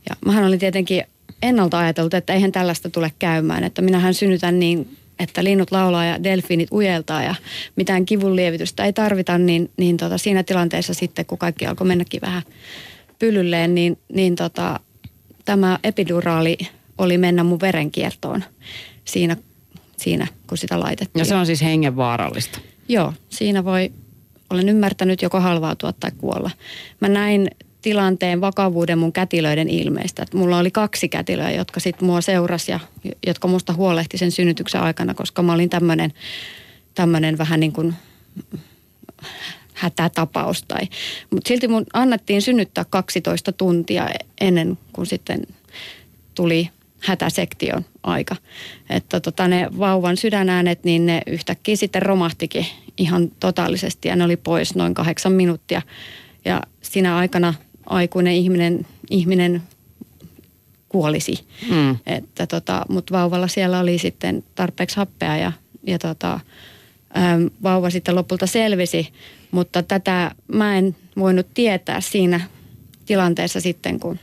[SPEAKER 5] Ja mähän olin tietenkin ennalta ajateltu, että eihän tällaista tule käymään. Että minähän synnytän niin, että linnut laulaa ja delfiinit ujeltaa ja mitään kivun lievitystä ei tarvita, niin, niin tota, siinä tilanteessa sitten, kun kaikki alkoi mennäkin vähän pylylleen, niin, niin tota, tämä epiduraali oli mennä mun verenkiertoon siinä siinä, kun sitä laitettiin.
[SPEAKER 1] Ja se on siis hengenvaarallista.
[SPEAKER 5] Joo, siinä voi, olen ymmärtänyt joko halvautua tai kuolla. Mä näin tilanteen vakavuuden mun kätilöiden ilmeistä. Että mulla oli kaksi kätilöä, jotka sitten mua seurasi ja jotka musta huolehti sen synnytyksen aikana, koska mä olin tämmöinen tämmönen vähän niin kuin hätätapaus. Tai, mutta silti mun annettiin synnyttää 12 tuntia ennen kuin sitten tuli hätäsektion aika. Että tota, ne vauvan sydänäänet, niin ne yhtäkkiä sitten romahtikin ihan totaalisesti ja ne oli pois noin kahdeksan minuuttia. Ja siinä aikana aikuinen ihminen, ihminen kuolisi. Mm. Että tota, mutta vauvalla siellä oli sitten tarpeeksi happea ja, ja tota, äm, vauva sitten lopulta selvisi. Mutta tätä mä en voinut tietää siinä tilanteessa sitten, kun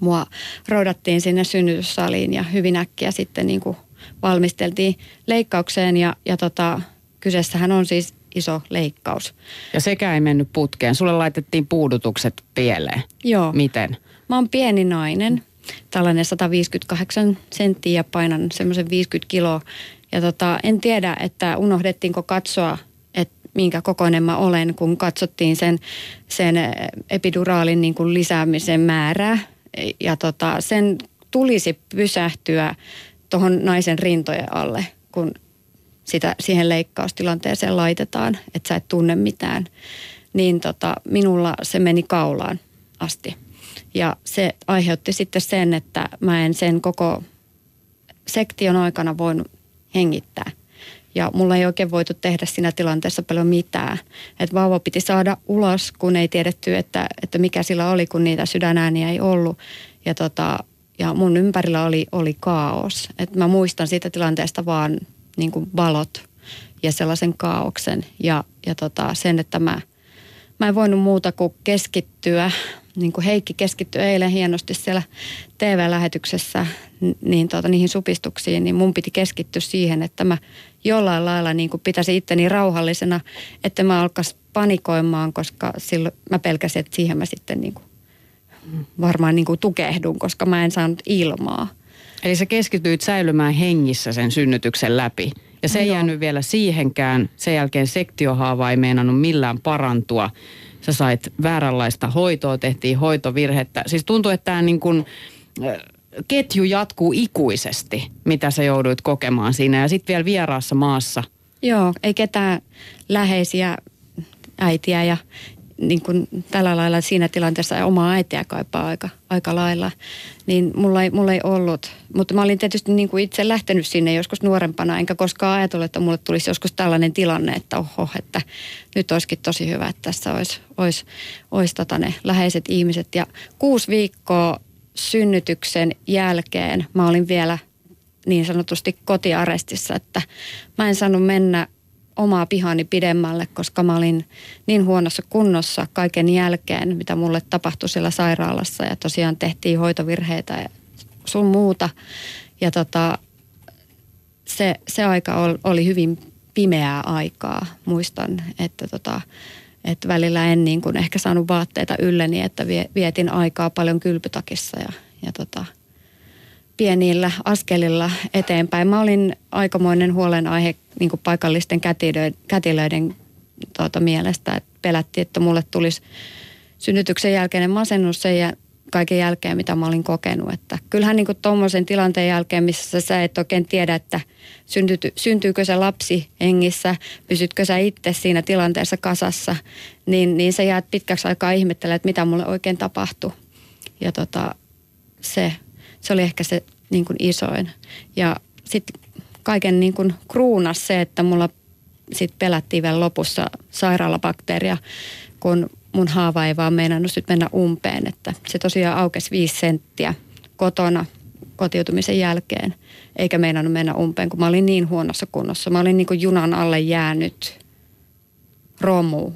[SPEAKER 5] mua roudattiin sinne synnytyssaliin ja hyvin äkkiä sitten niin kuin valmisteltiin leikkaukseen ja, ja tota, kyseessähän on siis iso leikkaus.
[SPEAKER 1] Ja sekä ei mennyt putkeen. Sulle laitettiin puudutukset pieleen.
[SPEAKER 5] Joo.
[SPEAKER 1] Miten?
[SPEAKER 5] Mä oon pieni nainen, tällainen 158 senttiä ja painan semmoisen 50 kiloa. Ja tota, en tiedä, että unohdettiinko katsoa, että minkä kokoinen mä olen, kun katsottiin sen, sen epiduraalin niin kuin lisäämisen määrää. Ja tota, sen tulisi pysähtyä tuohon naisen rintojen alle, kun sitä siihen leikkaustilanteeseen laitetaan, että sä et tunne mitään, niin tota, minulla se meni kaulaan asti. Ja se aiheutti sitten sen, että mä en sen koko sektion aikana voinut hengittää. Ja mulla ei oikein voitu tehdä siinä tilanteessa paljon mitään. Että vauva piti saada ulos, kun ei tiedetty, että, että mikä sillä oli, kun niitä sydänääniä ei ollut. Ja, tota, ja mun ympärillä oli, oli kaos. Et mä muistan siitä tilanteesta vaan niin kuin valot ja sellaisen kaauksen ja, ja tota, sen, että mä, mä en voinut muuta kuin keskittyä, niin kuin Heikki keskittyi eilen hienosti siellä TV-lähetyksessä niin tota, niihin supistuksiin, niin mun piti keskittyä siihen, että mä jollain lailla niin kuin pitäisi itteni rauhallisena, että mä alkaisi panikoimaan, koska silloin mä pelkäsin, että siihen mä sitten niin kuin varmaan niin kuin tukehdun, koska mä en saanut ilmaa.
[SPEAKER 1] Eli sä keskityit säilymään hengissä sen synnytyksen läpi. Ja se ei jäänyt vielä siihenkään. Sen jälkeen sektiohaava ei meinannut millään parantua. Sä sait vääränlaista hoitoa, tehtiin hoitovirhettä. Siis tuntuu, että tämä niin kuin, ketju jatkuu ikuisesti, mitä sä jouduit kokemaan siinä. Ja sitten vielä vieraassa maassa.
[SPEAKER 5] Joo, ei ketään läheisiä äitiä ja niin kuin tällä lailla siinä tilanteessa ja omaa äitiä kaipaa aika, aika lailla, niin mulla ei, mulla ei ollut. Mutta mä olin tietysti niin kuin itse lähtenyt sinne joskus nuorempana, enkä koskaan ajatellut, että mulle tulisi joskus tällainen tilanne, että oho, että nyt olisikin tosi hyvä, että tässä olisi, olisi, olisi tota ne läheiset ihmiset. Ja kuusi viikkoa synnytyksen jälkeen mä olin vielä niin sanotusti kotiarestissa, että mä en saanut mennä omaa pihani pidemmälle, koska mä olin niin huonossa kunnossa kaiken jälkeen, mitä mulle tapahtui siellä sairaalassa. Ja tosiaan tehtiin hoitovirheitä ja sun muuta. Ja tota, se, se aika oli hyvin pimeää aikaa. Muistan, että tota, että välillä en niin kuin ehkä saanut vaatteita ylleni, että vietin aikaa paljon kylpytakissa ja, ja tota, pienillä askelilla eteenpäin. Mä olin aikamoinen huolenaihe niin kuin paikallisten kätilöiden, kätilöiden tuota, mielestä, että pelättiin, että mulle tulisi synnytyksen jälkeinen masennus sen ja kaiken jälkeen, mitä mä olin kokenut. Että kyllähän niin tuommoisen tilanteen jälkeen, missä sä et oikein tiedä, että syntyy, syntyykö se lapsi hengissä, pysytkö sä itse siinä tilanteessa kasassa, niin, niin sä jäät pitkäksi aikaa ihmettelemään, että mitä mulle oikein tapahtui. Ja tota, se se oli ehkä se niin kuin isoin. Ja sitten kaiken niin kuin kruunas se, että mulla sitten pelättiin vielä lopussa sairaalabakteeria, kun mun haava ei vaan meinannut sitten mennä umpeen. Että se tosiaan aukesi viisi senttiä kotona kotiutumisen jälkeen, eikä meinannut mennä umpeen, kun mä olin niin huonossa kunnossa. Mä olin niin kuin junan alle jäänyt romu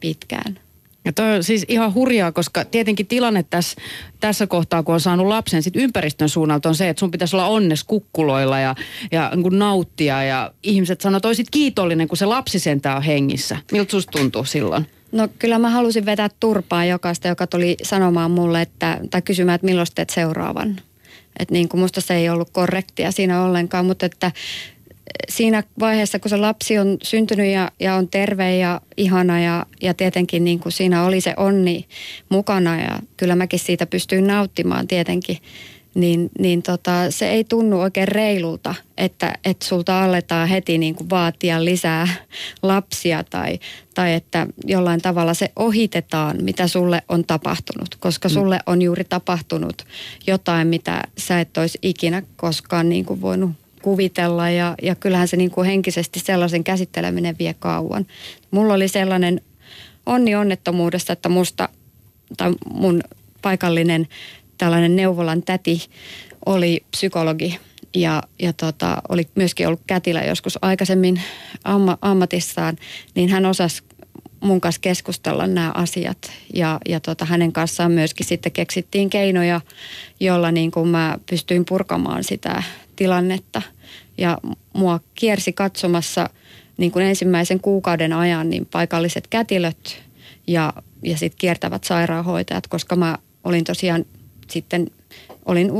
[SPEAKER 5] pitkään.
[SPEAKER 1] Ja toi on siis ihan hurjaa, koska tietenkin tilanne tässä, tässä kohtaa, kun on saanut lapsen, sit ympäristön suunnalta on se, että sun pitäisi olla onnes kukkuloilla ja, ja niin nauttia. Ja ihmiset sanoo, että olisit kiitollinen, kun se lapsi sentään on hengissä. Miltä susta tuntuu silloin?
[SPEAKER 5] No kyllä mä halusin vetää turpaa jokaista, joka tuli sanomaan mulle, että, tai kysymään, että milloin teet seuraavan. Että niin kuin musta se ei ollut korrektia siinä ollenkaan, mutta että siinä vaiheessa, kun se lapsi on syntynyt ja, ja on terve ja ihana ja, ja tietenkin niin kuin siinä oli se onni mukana ja kyllä mäkin siitä pystyin nauttimaan tietenkin, niin, niin tota, se ei tunnu oikein reilulta, että, että sulta aletaan heti niin kuin vaatia lisää lapsia tai, tai että jollain tavalla se ohitetaan, mitä sulle on tapahtunut, koska mm. sulle on juuri tapahtunut jotain, mitä sä et olisi ikinä koskaan niin kuin voinut kuvitella ja, ja kyllähän se niin kuin henkisesti sellaisen käsitteleminen vie kauan. Mulla oli sellainen onni onnettomuudesta, että musta tai mun paikallinen tällainen neuvolan täti oli psykologi ja, ja tota, oli myöskin ollut kätilä joskus aikaisemmin amma, ammatissaan, niin hän osasi mun kanssa keskustella nämä asiat. Ja, ja tota, hänen kanssaan myöskin sitten keksittiin keinoja, jolla niin kuin mä pystyin purkamaan sitä tilannetta. Ja mua kiersi katsomassa niin kuin ensimmäisen kuukauden ajan niin paikalliset kätilöt ja, ja sitten kiertävät sairaanhoitajat, koska mä olin tosiaan sitten olin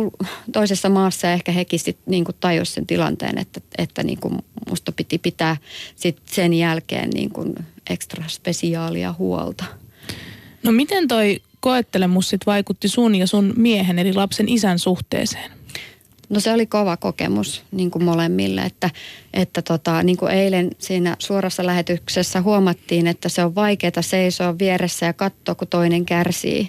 [SPEAKER 5] toisessa maassa ja ehkä hekin sitten niin tajus sen tilanteen, että, että niin kuin musta piti pitää sit sen jälkeen niin kuin ekstra spesiaalia huolta.
[SPEAKER 2] No miten toi koettelemus sit vaikutti sun ja sun miehen eli lapsen isän suhteeseen?
[SPEAKER 5] No se oli kova kokemus niin kuin molemmille, että, että tota, niin kuin eilen siinä suorassa lähetyksessä huomattiin, että se on vaikeaa seisoa vieressä ja katsoa, kun toinen kärsii.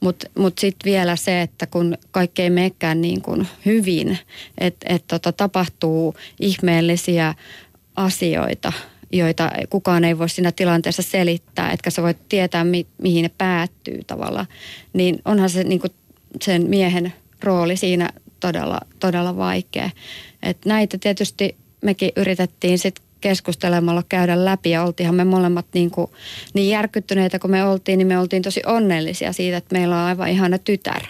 [SPEAKER 5] Mutta mut, mut sitten vielä se, että kun kaikki ei menekään niin kuin hyvin, että et tota, tapahtuu ihmeellisiä asioita, joita kukaan ei voi siinä tilanteessa selittää, etkä sä voit tietää, mi- mihin ne päättyy tavallaan, niin onhan se niin kuin sen miehen rooli siinä todella, todella vaikea. Et näitä tietysti mekin yritettiin sitten keskustelemalla käydä läpi ja oltiinhan me molemmat niin, kuin, niin järkyttyneitä kun me oltiin, niin me oltiin tosi onnellisia siitä, että meillä on aivan ihana tytär.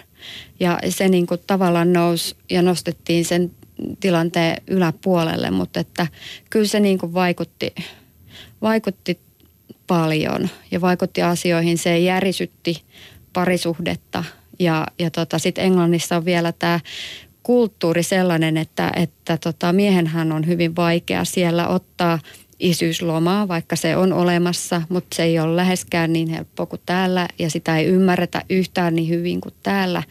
[SPEAKER 5] Ja se niin kuin tavallaan nousi ja nostettiin sen tilanteen yläpuolelle, mutta että kyllä se niin kuin vaikutti, vaikutti paljon ja vaikutti asioihin. Se järisytti parisuhdetta ja, ja tota, sitten Englannissa on vielä tämä kulttuuri sellainen, että, että tota, miehenhän on hyvin vaikea siellä ottaa isyyslomaa, vaikka se on olemassa, mutta se ei ole läheskään niin helppo kuin täällä ja sitä ei ymmärretä yhtään niin hyvin kuin täällä.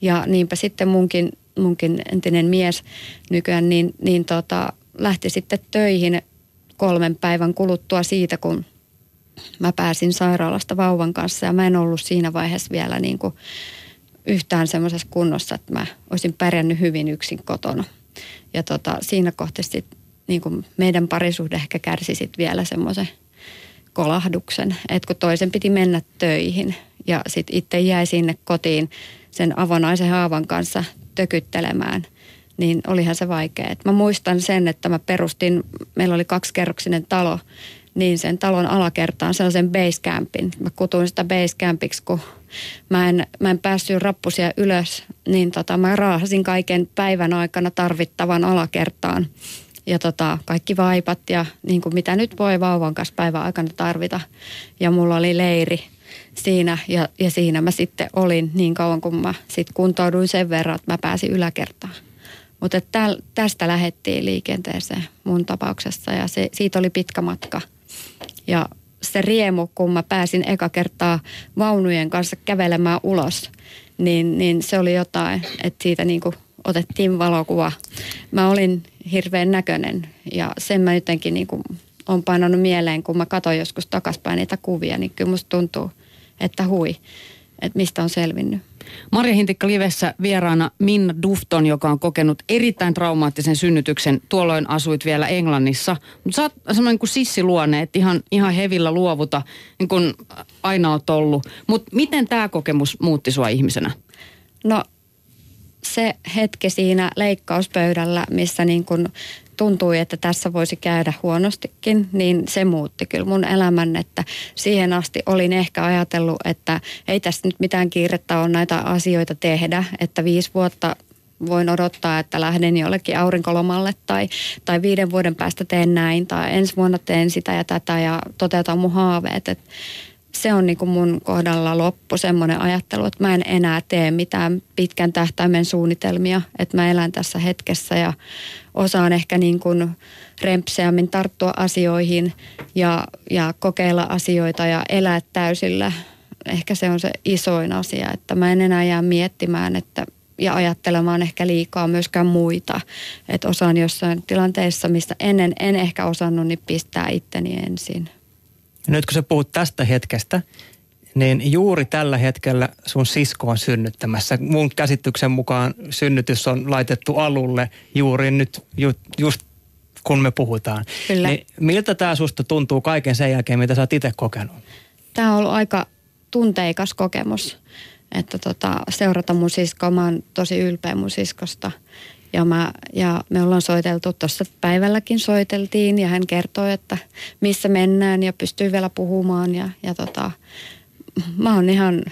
[SPEAKER 5] Ja niinpä sitten munkin, munkin entinen mies nykyään niin, niin tota, lähti sitten töihin kolmen päivän kuluttua siitä, kun mä pääsin sairaalasta vauvan kanssa ja mä en ollut siinä vaiheessa vielä niin kuin yhtään semmoisessa kunnossa, että mä olisin pärjännyt hyvin yksin kotona. Ja tota, siinä kohtaa niin kuin meidän parisuhde ehkä kärsi sit vielä semmoisen kolahduksen, että kun toisen piti mennä töihin ja sitten itse jäi sinne kotiin sen avonaisen haavan kanssa tökyttelemään, niin olihan se vaikea. Et mä muistan sen, että mä perustin, meillä oli kaksikerroksinen talo, niin sen talon alakertaan sellaisen basecampin. Mä kutuin sitä basecampiksi, kun mä en, mä en päässyt rappusia ylös, niin tota, mä raahasin kaiken päivän aikana tarvittavan alakertaan. Ja tota, kaikki vaipat ja niin kuin mitä nyt voi vauvan kanssa päivän aikana tarvita. Ja mulla oli leiri siinä ja, ja siinä mä sitten olin niin kauan, kun mä sitten kuntouduin sen verran, että mä pääsin yläkertaan. Mutta tästä lähettiin liikenteeseen mun tapauksessa ja se, siitä oli pitkä matka. Ja se riemu, kun mä pääsin eka kertaa vaunujen kanssa kävelemään ulos, niin, niin se oli jotain, että siitä niin kuin otettiin valokuva. Mä olin hirveän näköinen ja sen mä jotenkin niin kuin on painanut mieleen, kun mä katsoin joskus takaspäin niitä kuvia, niin kyllä musta tuntuu, että hui, että mistä on selvinnyt.
[SPEAKER 1] Marja Hintikka Livessä vieraana Minna Dufton, joka on kokenut erittäin traumaattisen synnytyksen. Tuolloin asuit vielä Englannissa. Mutta sä oot semmoinen kuin sissiluonne, että ihan, ihan hevillä luovuta, niin kuin aina oot ollut. Mutta miten tämä kokemus muutti sua ihmisenä?
[SPEAKER 5] No se hetki siinä leikkauspöydällä, missä niin kun tuntui, että tässä voisi käydä huonostikin, niin se muutti kyllä mun elämän, että siihen asti olin ehkä ajatellut, että ei tässä nyt mitään kiirettä ole näitä asioita tehdä, että viisi vuotta voin odottaa, että lähden jollekin aurinkolomalle tai, tai viiden vuoden päästä teen näin tai ensi vuonna teen sitä ja tätä ja toteutan mun haaveet. Et se on niin kuin mun kohdalla loppu semmoinen ajattelu, että mä en enää tee mitään pitkän tähtäimen suunnitelmia, että mä elän tässä hetkessä ja osaan ehkä niin kuin rempseämmin tarttua asioihin ja, ja kokeilla asioita ja elää täysillä. Ehkä se on se isoin asia, että mä en enää jää miettimään, että ja ajattelemaan ehkä liikaa myöskään muita. Että osaan jossain tilanteessa, mistä ennen en ehkä osannut, niin pistää itteni ensin.
[SPEAKER 3] Ja nyt kun sä puhut tästä hetkestä, niin juuri tällä hetkellä sun sisko on synnyttämässä. Mun käsityksen mukaan synnytys on laitettu alulle juuri nyt, ju, just kun me puhutaan.
[SPEAKER 5] Kyllä.
[SPEAKER 3] Niin miltä tämä susta tuntuu kaiken sen jälkeen, mitä sä oot itse kokenut?
[SPEAKER 5] Tämä on ollut aika tunteikas kokemus, että tota, seurata mun siskoa. Mä oon tosi ylpeä mun siskosta. Ja, mä, ja me ollaan soiteltu, tuossa päivälläkin soiteltiin ja hän kertoi, että missä mennään ja pystyy vielä puhumaan. Ja, ja tota, mä oon ihan,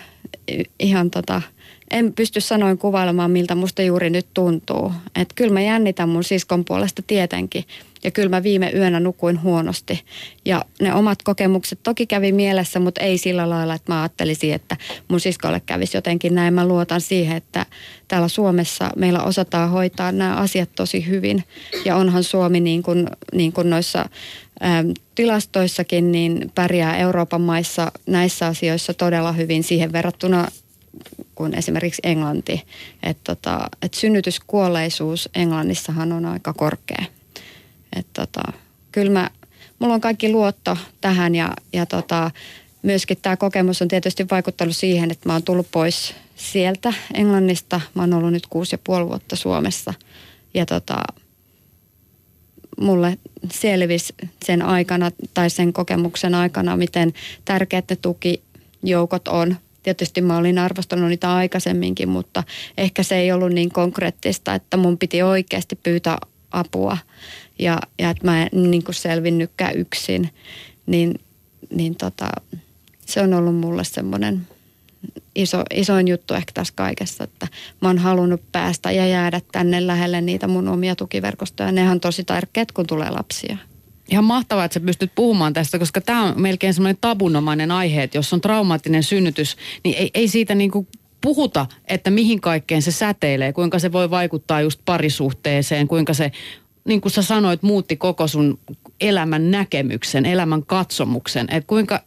[SPEAKER 5] ihan tota, en pysty sanoin kuvailemaan, miltä musta juuri nyt tuntuu. Että kyllä mä jännitän mun siskon puolesta tietenkin. Ja kyllä mä viime yönä nukuin huonosti. Ja ne omat kokemukset toki kävi mielessä, mutta ei sillä lailla, että mä ajattelisin, että mun siskolle kävisi jotenkin näin. Mä luotan siihen, että täällä Suomessa meillä osataan hoitaa nämä asiat tosi hyvin. Ja onhan Suomi niin kuin, niin kuin noissa tilastoissakin niin pärjää Euroopan maissa näissä asioissa todella hyvin siihen verrattuna kuin esimerkiksi Englanti. Että tota, et synnytyskuolleisuus Englannissahan on aika korkea. Että tota, kyllä mä, mulla on kaikki luotto tähän ja, ja tota, myöskin tämä kokemus on tietysti vaikuttanut siihen, että mä oon tullut pois sieltä Englannista. Mä oon ollut nyt kuusi ja puoli vuotta Suomessa ja tota, mulle selvisi sen aikana tai sen kokemuksen aikana, miten tärkeät ne tukijoukot on. Tietysti mä olin arvostanut niitä aikaisemminkin, mutta ehkä se ei ollut niin konkreettista, että mun piti oikeasti pyytää apua ja, ja että mä en niin kuin selvinnytkään yksin. Niin, niin tota, se on ollut mulle semmoinen iso, isoin juttu ehkä tässä kaikessa, että mä oon halunnut päästä ja jäädä tänne lähelle niitä mun omia tukiverkostoja. Ne on tosi tärkeät, kun tulee lapsia.
[SPEAKER 1] Ihan mahtavaa, että sä pystyt puhumaan tästä, koska tämä on melkein semmoinen tabunomainen aihe, että jos on traumaattinen synnytys, niin ei, ei siitä niin kuin puhuta, että mihin kaikkeen se säteilee, kuinka se voi vaikuttaa just parisuhteeseen, kuinka se, niin kuin sä sanoit, muutti koko sun elämän näkemyksen, elämän katsomuksen, että kuinka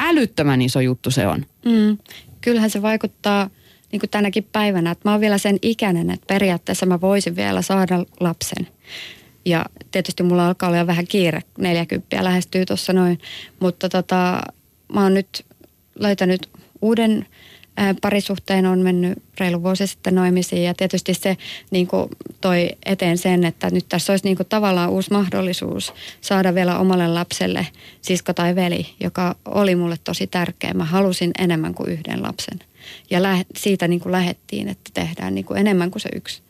[SPEAKER 1] älyttömän iso juttu se on.
[SPEAKER 5] Mm. Kyllähän se vaikuttaa niin kuin tänäkin päivänä, että mä oon vielä sen ikäinen, että periaatteessa mä voisin vielä saada lapsen. Ja tietysti mulla alkaa olla jo vähän kiire, 40 lähestyy tuossa noin. Mutta tota, mä oon nyt löytänyt uuden parisuhteen on mennyt reilu vuosi sitten naimisiin ja tietysti se niin kuin toi eteen sen, että nyt tässä olisi niin kuin tavallaan uusi mahdollisuus saada vielä omalle lapselle sisko tai veli, joka oli mulle tosi tärkeä. Mä halusin enemmän kuin yhden lapsen ja lä- siitä niin kuin lähettiin, että tehdään niin kuin enemmän kuin se yksi.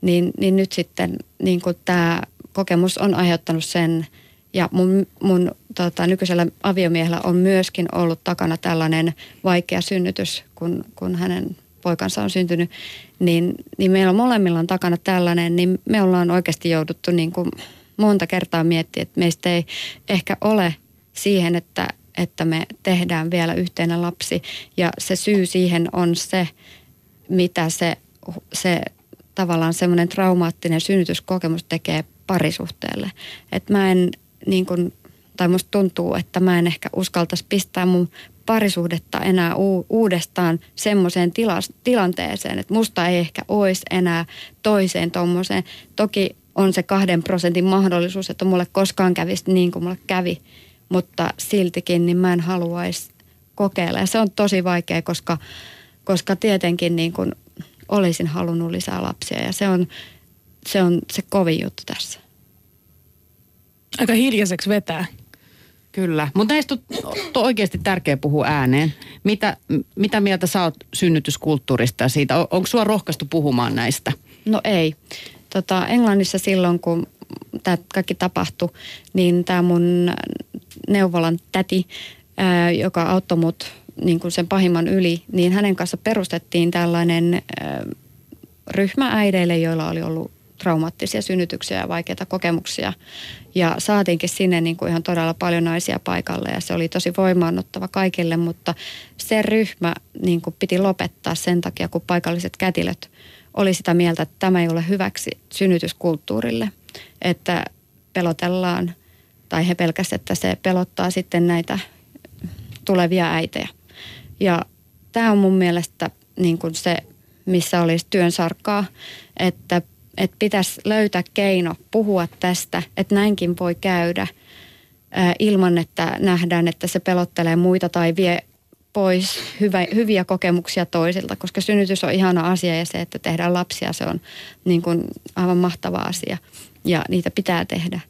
[SPEAKER 5] Niin, niin nyt sitten niin kuin tämä kokemus on aiheuttanut sen, ja mun, mun tota, nykyisellä aviomiehellä on myöskin ollut takana tällainen vaikea synnytys, kun, kun hänen poikansa on syntynyt. Niin, niin meillä molemmilla on takana tällainen, niin me ollaan oikeasti jouduttu niin kuin monta kertaa miettiä, että meistä ei ehkä ole siihen, että, että me tehdään vielä yhteinen lapsi. Ja se syy siihen on se, mitä se, se tavallaan semmoinen traumaattinen synnytyskokemus tekee parisuhteelle. Että mä en niin kuin, tai musta tuntuu, että mä en ehkä uskaltaisi pistää mun parisuhdetta enää u- uudestaan semmoiseen tila- tilanteeseen, että musta ei ehkä olisi enää toiseen tuommoiseen. Toki on se kahden prosentin mahdollisuus, että mulle koskaan kävisi niin kuin mulle kävi, mutta siltikin niin mä en haluaisi kokeilla. Ja se on tosi vaikea, koska, koska tietenkin niin kuin olisin halunnut lisää lapsia ja se on se, on se kovin juttu tässä.
[SPEAKER 2] Aika hiljaiseksi vetää.
[SPEAKER 1] Kyllä, mutta näistä on, oikeasti tärkeä puhua ääneen. Mitä, mitä mieltä sä oot synnytyskulttuurista ja siitä? On, onko sua rohkaistu puhumaan näistä?
[SPEAKER 5] No ei. Tota, Englannissa silloin, kun tämä kaikki tapahtui, niin tämä mun neuvolan täti, ää, joka auttoi mut niin kuin sen pahimman yli, niin hänen kanssa perustettiin tällainen ää, ryhmä äideille, joilla oli ollut traumaattisia synnytyksiä ja vaikeita kokemuksia. Ja saatiinkin sinne niin kuin ihan todella paljon naisia paikalle ja se oli tosi voimaannuttava kaikille, mutta se ryhmä niin kuin piti lopettaa sen takia, kun paikalliset kätilöt oli sitä mieltä, että tämä ei ole hyväksi synnytyskulttuurille, että pelotellaan tai he pelkäsivät, että se pelottaa sitten näitä tulevia äitejä. Ja tämä on mun mielestä niin kuin se, missä olisi työn sarkaa, että, että pitäisi löytää keino puhua tästä, että näinkin voi käydä ilman, että nähdään, että se pelottelee muita tai vie pois hyvä, hyviä kokemuksia toisilta, koska synnytys on ihana asia ja se, että tehdään lapsia, se on niin kuin aivan mahtava asia ja niitä pitää tehdä.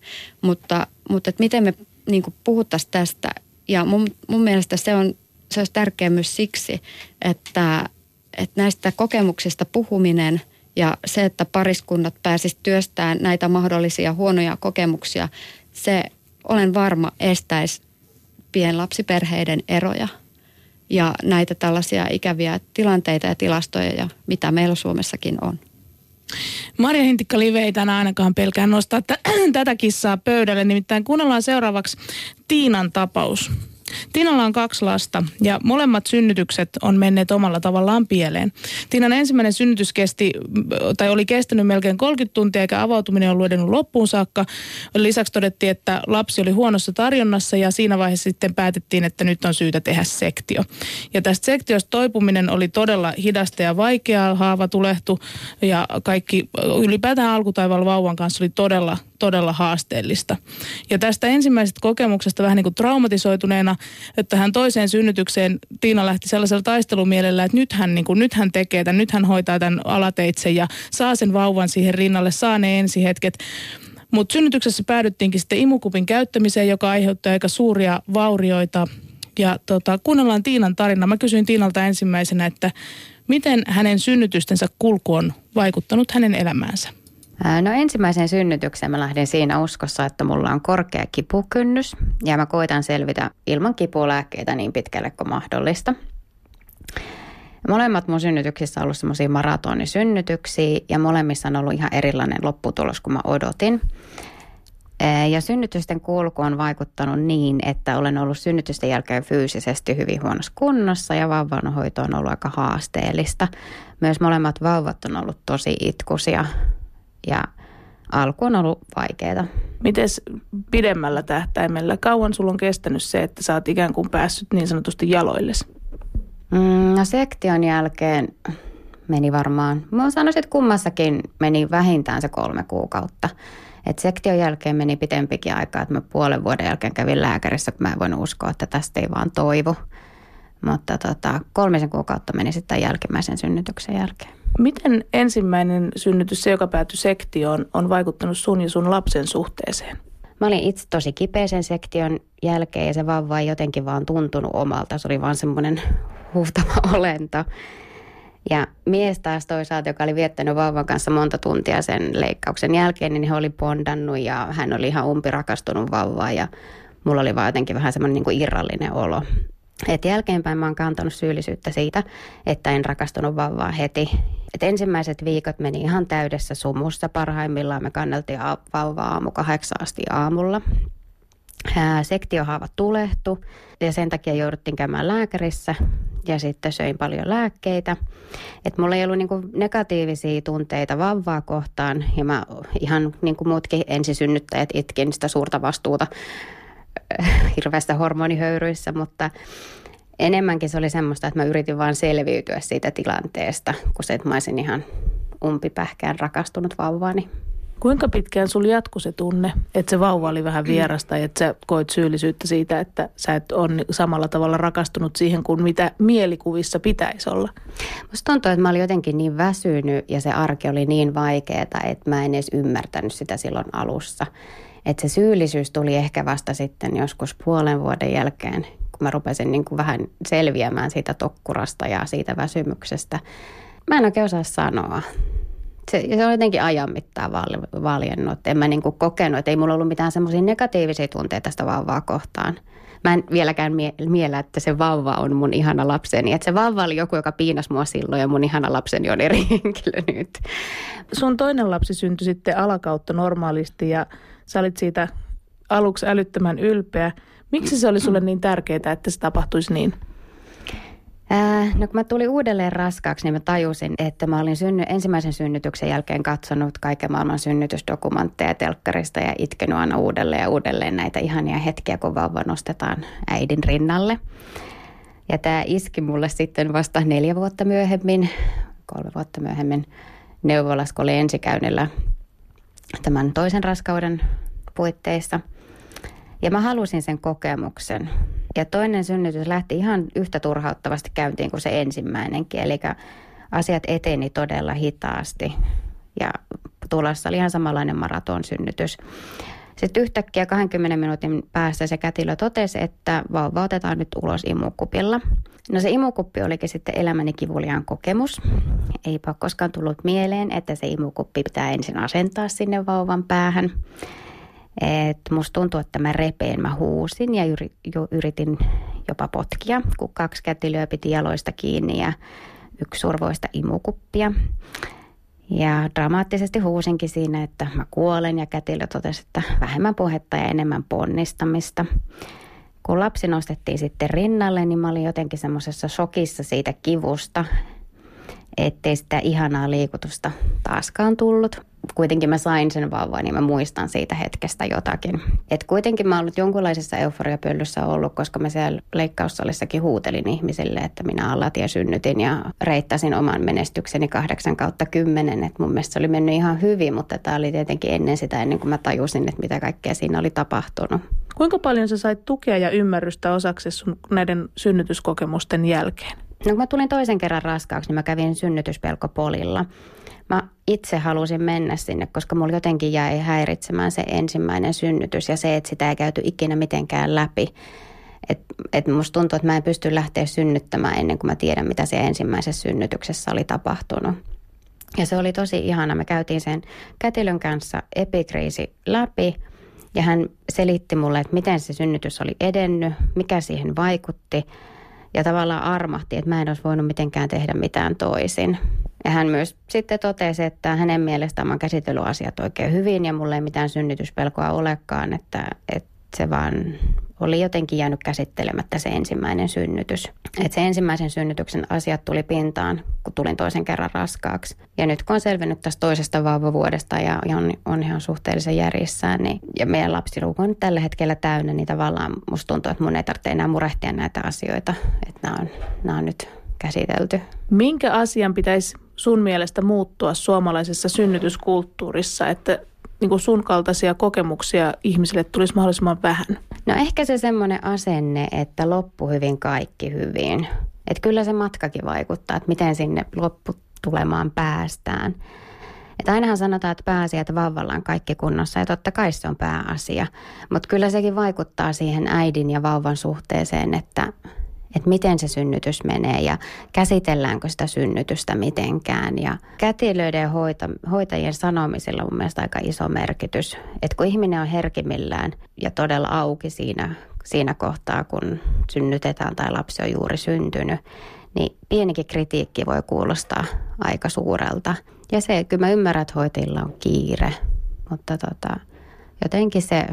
[SPEAKER 5] Mutta, mutta että miten me niin kuin puhuttaisiin tästä ja mun, mun mielestä se on se olisi tärkeää myös siksi, että, että näistä kokemuksista puhuminen ja se, että pariskunnat pääsisivät työstämään näitä mahdollisia huonoja kokemuksia, se olen varma estäisi pienlapsiperheiden eroja ja näitä tällaisia ikäviä tilanteita ja tilastoja, ja mitä meillä Suomessakin on.
[SPEAKER 2] Marja Hintikka-Live ei tänään ainakaan pelkää nostaa t- *clears throat* tätä kissaa pöydälle, nimittäin kuunnellaan seuraavaksi Tiinan tapaus. Tiinalla on kaksi lasta ja molemmat synnytykset on menneet omalla tavallaan pieleen. Tiinan ensimmäinen synnytys kesti, tai oli kestänyt melkein 30 tuntia eikä avautuminen ollut edennyt loppuun saakka. Lisäksi todettiin, että lapsi oli huonossa tarjonnassa ja siinä vaiheessa sitten päätettiin, että nyt on syytä tehdä sektio. Ja tästä sektiosta toipuminen oli todella hidasta ja vaikeaa, haava tulehtu ja kaikki ylipäätään alkutaivaalla vauvan kanssa oli todella todella haasteellista. Ja tästä ensimmäisestä kokemuksesta vähän niin kuin traumatisoituneena, että hän toiseen synnytykseen Tiina lähti sellaisella taistelumielellä, että nyt hän, niin kuin, nyt hän tekee tämän, nyt hän hoitaa tämän alateitse ja saa sen vauvan siihen rinnalle, saa ne ensihetket. Mutta synnytyksessä päädyttiinkin sitten imukupin käyttämiseen, joka aiheuttaa aika suuria vaurioita. Ja tota, kuunnellaan Tiinan tarina. Mä kysyin Tiinalta ensimmäisenä, että miten hänen synnytystensä kulku on vaikuttanut hänen elämäänsä.
[SPEAKER 6] No ensimmäisen synnytyksen mä lähdin siinä uskossa, että mulla on korkea kipukynnys ja mä koitan selvitä ilman kipulääkkeitä niin pitkälle kuin mahdollista. Molemmat mun synnytyksissä on ollut semmoisia maratonisynnytyksiä ja molemmissa on ollut ihan erilainen lopputulos kuin mä odotin. Ja synnytysten kulku on vaikuttanut niin, että olen ollut synnytysten jälkeen fyysisesti hyvin huonossa kunnossa ja vauvanhoito on ollut aika haasteellista. Myös molemmat vauvat on ollut tosi itkusia ja alku on ollut vaikeaa.
[SPEAKER 2] Miten pidemmällä tähtäimellä, kauan sulla on kestänyt se, että sä oot ikään kuin päässyt niin sanotusti jaloilles?
[SPEAKER 6] Mm, no sektion jälkeen meni varmaan, mä sanoisin, että kummassakin meni vähintään se kolme kuukautta. Et sektion jälkeen meni pitempikin aikaa, että mä puolen vuoden jälkeen kävin lääkärissä, kun mä en voinut uskoa, että tästä ei vaan toivu. Mutta tota, kolmisen kuukautta meni sitten jälkimmäisen synnytyksen jälkeen.
[SPEAKER 2] Miten ensimmäinen synnytys, se joka päätyi sektioon, on vaikuttanut sun ja sun lapsen suhteeseen?
[SPEAKER 6] Mä olin itse tosi kipeä sen sektion jälkeen ja se vauva ei jotenkin vaan tuntunut omalta. Se oli vaan semmoinen huhtava *laughs* olento. Ja mies taas toisaalta, joka oli viettänyt vauvan kanssa monta tuntia sen leikkauksen jälkeen, niin hän oli pondannut ja hän oli ihan umpirakastunut vauvaan ja mulla oli vaan jotenkin vähän semmoinen niin irrallinen olo. Et jälkeenpäin mä oon kantanut syyllisyyttä siitä, että en rakastunut vauvaa heti. Et ensimmäiset viikot meni ihan täydessä sumussa. Parhaimmillaan me kanneltiin vauvaa aamu kahdeksan asti aamulla. Sektiohaavat tulehtu ja sen takia jouduttiin käymään lääkärissä ja sitten söin paljon lääkkeitä. Et mulla ei ollut niinku negatiivisia tunteita vauvaa kohtaan ja mä ihan niin kuin muutkin ensisynnyttäjät itkin sitä suurta vastuuta *laughs* hirveästä hormonihöyryissä, mutta enemmänkin se oli semmoista, että mä yritin vaan selviytyä siitä tilanteesta, kun se, että mä olisin ihan umpipähkään rakastunut vauvaani.
[SPEAKER 2] Kuinka pitkään sulla jatkui se tunne, että se vauva oli vähän vierasta ja että sä koit syyllisyyttä siitä, että sä et ole samalla tavalla rakastunut siihen kuin mitä mielikuvissa pitäisi olla?
[SPEAKER 6] Musta tuntuu, että mä olin jotenkin niin väsynyt ja se arki oli niin vaikeaa, että mä en edes ymmärtänyt sitä silloin alussa. Että se syyllisyys tuli ehkä vasta sitten joskus puolen vuoden jälkeen, kun mä rupesin niin kuin vähän selviämään siitä tokkurasta ja siitä väsymyksestä. Mä en oikein osaa sanoa. Se, se on jotenkin ajan mittaan valjennut. En mä niin kuin kokenut, että ei mulla ollut mitään semmoisia negatiivisia tunteita tästä vauvaa kohtaan. Mä en vieläkään mie- miellä, että se vauva on mun ihana lapseni. Että se vauva oli joku, joka piinas mua silloin ja mun ihana lapseni on eri *laughs* henkilö nyt.
[SPEAKER 2] Sun toinen lapsi syntyi sitten alakautta normaalisti ja sä olit siitä aluksi älyttömän ylpeä. Miksi se oli sulle niin tärkeää, että se tapahtuisi niin?
[SPEAKER 6] Ää, no kun mä tulin uudelleen raskaaksi, niin mä tajusin, että mä olin synny, ensimmäisen synnytyksen jälkeen katsonut kaiken maailman synnytysdokumentteja telkkarista ja itkenyt aina uudelleen ja uudelleen näitä ihania hetkiä, kun vauva nostetaan äidin rinnalle. Ja tämä iski mulle sitten vasta neljä vuotta myöhemmin, kolme vuotta myöhemmin neuvolassa, kun ensikäynnillä tämän toisen raskauden puitteissa. Ja mä halusin sen kokemuksen. Ja toinen synnytys lähti ihan yhtä turhauttavasti käyntiin kuin se ensimmäinenkin. Eli asiat eteni todella hitaasti. Ja tulossa oli ihan samanlainen maraton synnytys. Sitten yhtäkkiä 20 minuutin päästä se kätilö totesi, että vauva otetaan nyt ulos imukupilla. No se imukuppi olikin sitten elämäni kivuliaan kokemus. Eipä koskaan tullut mieleen, että se imukuppi pitää ensin asentaa sinne vauvan päähän. Et musta tuntuu, että mä repeen, mä huusin ja yri, jo yritin jopa potkia, kun kaksi kätilöä piti jaloista kiinni ja yksi survoista imukuppia. Ja dramaattisesti huusinkin siinä, että mä kuolen ja kätilö totesi, että vähemmän puhetta ja enemmän ponnistamista. Kun lapsi nostettiin sitten rinnalle, niin mä olin jotenkin semmoisessa shokissa siitä kivusta, ettei sitä ihanaa liikutusta taaskaan tullut. Kuitenkin mä sain sen vauvan, niin mä muistan siitä hetkestä jotakin. Et kuitenkin mä oon ollut jonkunlaisessa euforiapöllyssä ollut, koska mä siellä leikkaussalissakin huutelin ihmisille, että minä allatia synnytin ja reittasin oman menestykseni kahdeksan kautta kymmenen. Et mun mielestä se oli mennyt ihan hyvin, mutta tämä oli tietenkin ennen sitä, ennen kuin mä tajusin, että mitä kaikkea siinä oli tapahtunut.
[SPEAKER 2] Kuinka paljon sä sait tukea ja ymmärrystä osaksi sun näiden synnytyskokemusten jälkeen?
[SPEAKER 6] No kun mä tulin toisen kerran raskaaksi, niin mä kävin synnytyspelkopolilla. Mä itse halusin mennä sinne, koska mulla jotenkin jäi häiritsemään se ensimmäinen synnytys ja se, että sitä ei käyty ikinä mitenkään läpi. Et, et musta tuntuu, että mä en pysty lähteä synnyttämään ennen kuin mä tiedän, mitä se ensimmäisessä synnytyksessä oli tapahtunut. Ja se oli tosi ihana. Me käytiin sen kätilön kanssa epikriisi läpi ja hän selitti mulle, että miten se synnytys oli edennyt, mikä siihen vaikutti – ja tavallaan armahti, että mä en olisi voinut mitenkään tehdä mitään toisin. Ja hän myös sitten totesi, että hänen mielestään mä käsitellyt asiat oikein hyvin ja mulla ei mitään synnytyspelkoa olekaan, että, että se vaan oli jotenkin jäänyt käsittelemättä se ensimmäinen synnytys. Et se ensimmäisen synnytyksen asiat tuli pintaan, kun tulin toisen kerran raskaaksi. Ja nyt kun on selvinnyt tästä toisesta vauvavuodesta ja on, on ihan suhteellisen järjissään, niin, ja meidän lapsiluku on tällä hetkellä täynnä, niin tavallaan musta tuntuu, että mun ei tarvitse enää murehtia näitä asioita. Että nämä on, nämä on nyt käsitelty.
[SPEAKER 2] Minkä asian pitäisi sun mielestä muuttua suomalaisessa synnytyskulttuurissa, että niin kuin sun kaltaisia kokemuksia ihmisille tulisi mahdollisimman vähän?
[SPEAKER 6] No ehkä se semmoinen asenne, että loppu hyvin, kaikki hyvin. Että kyllä se matkakin vaikuttaa, että miten sinne lopputulemaan päästään. Että ainahan sanotaan, että pääasia, että vauvalla on kaikki kunnossa ja totta kai se on pääasia. Mutta kyllä sekin vaikuttaa siihen äidin ja vauvan suhteeseen, että että miten se synnytys menee ja käsitelläänkö sitä synnytystä mitenkään. Ja kätilöiden hoita, hoitajien sanomisilla on mun mielestä aika iso merkitys. Että kun ihminen on herkimillään ja todella auki siinä, siinä kohtaa, kun synnytetään tai lapsi on juuri syntynyt, niin pienikin kritiikki voi kuulostaa aika suurelta. Ja se, kyllä mä ymmärrän, että hoitajilla on kiire, mutta tota, jotenkin se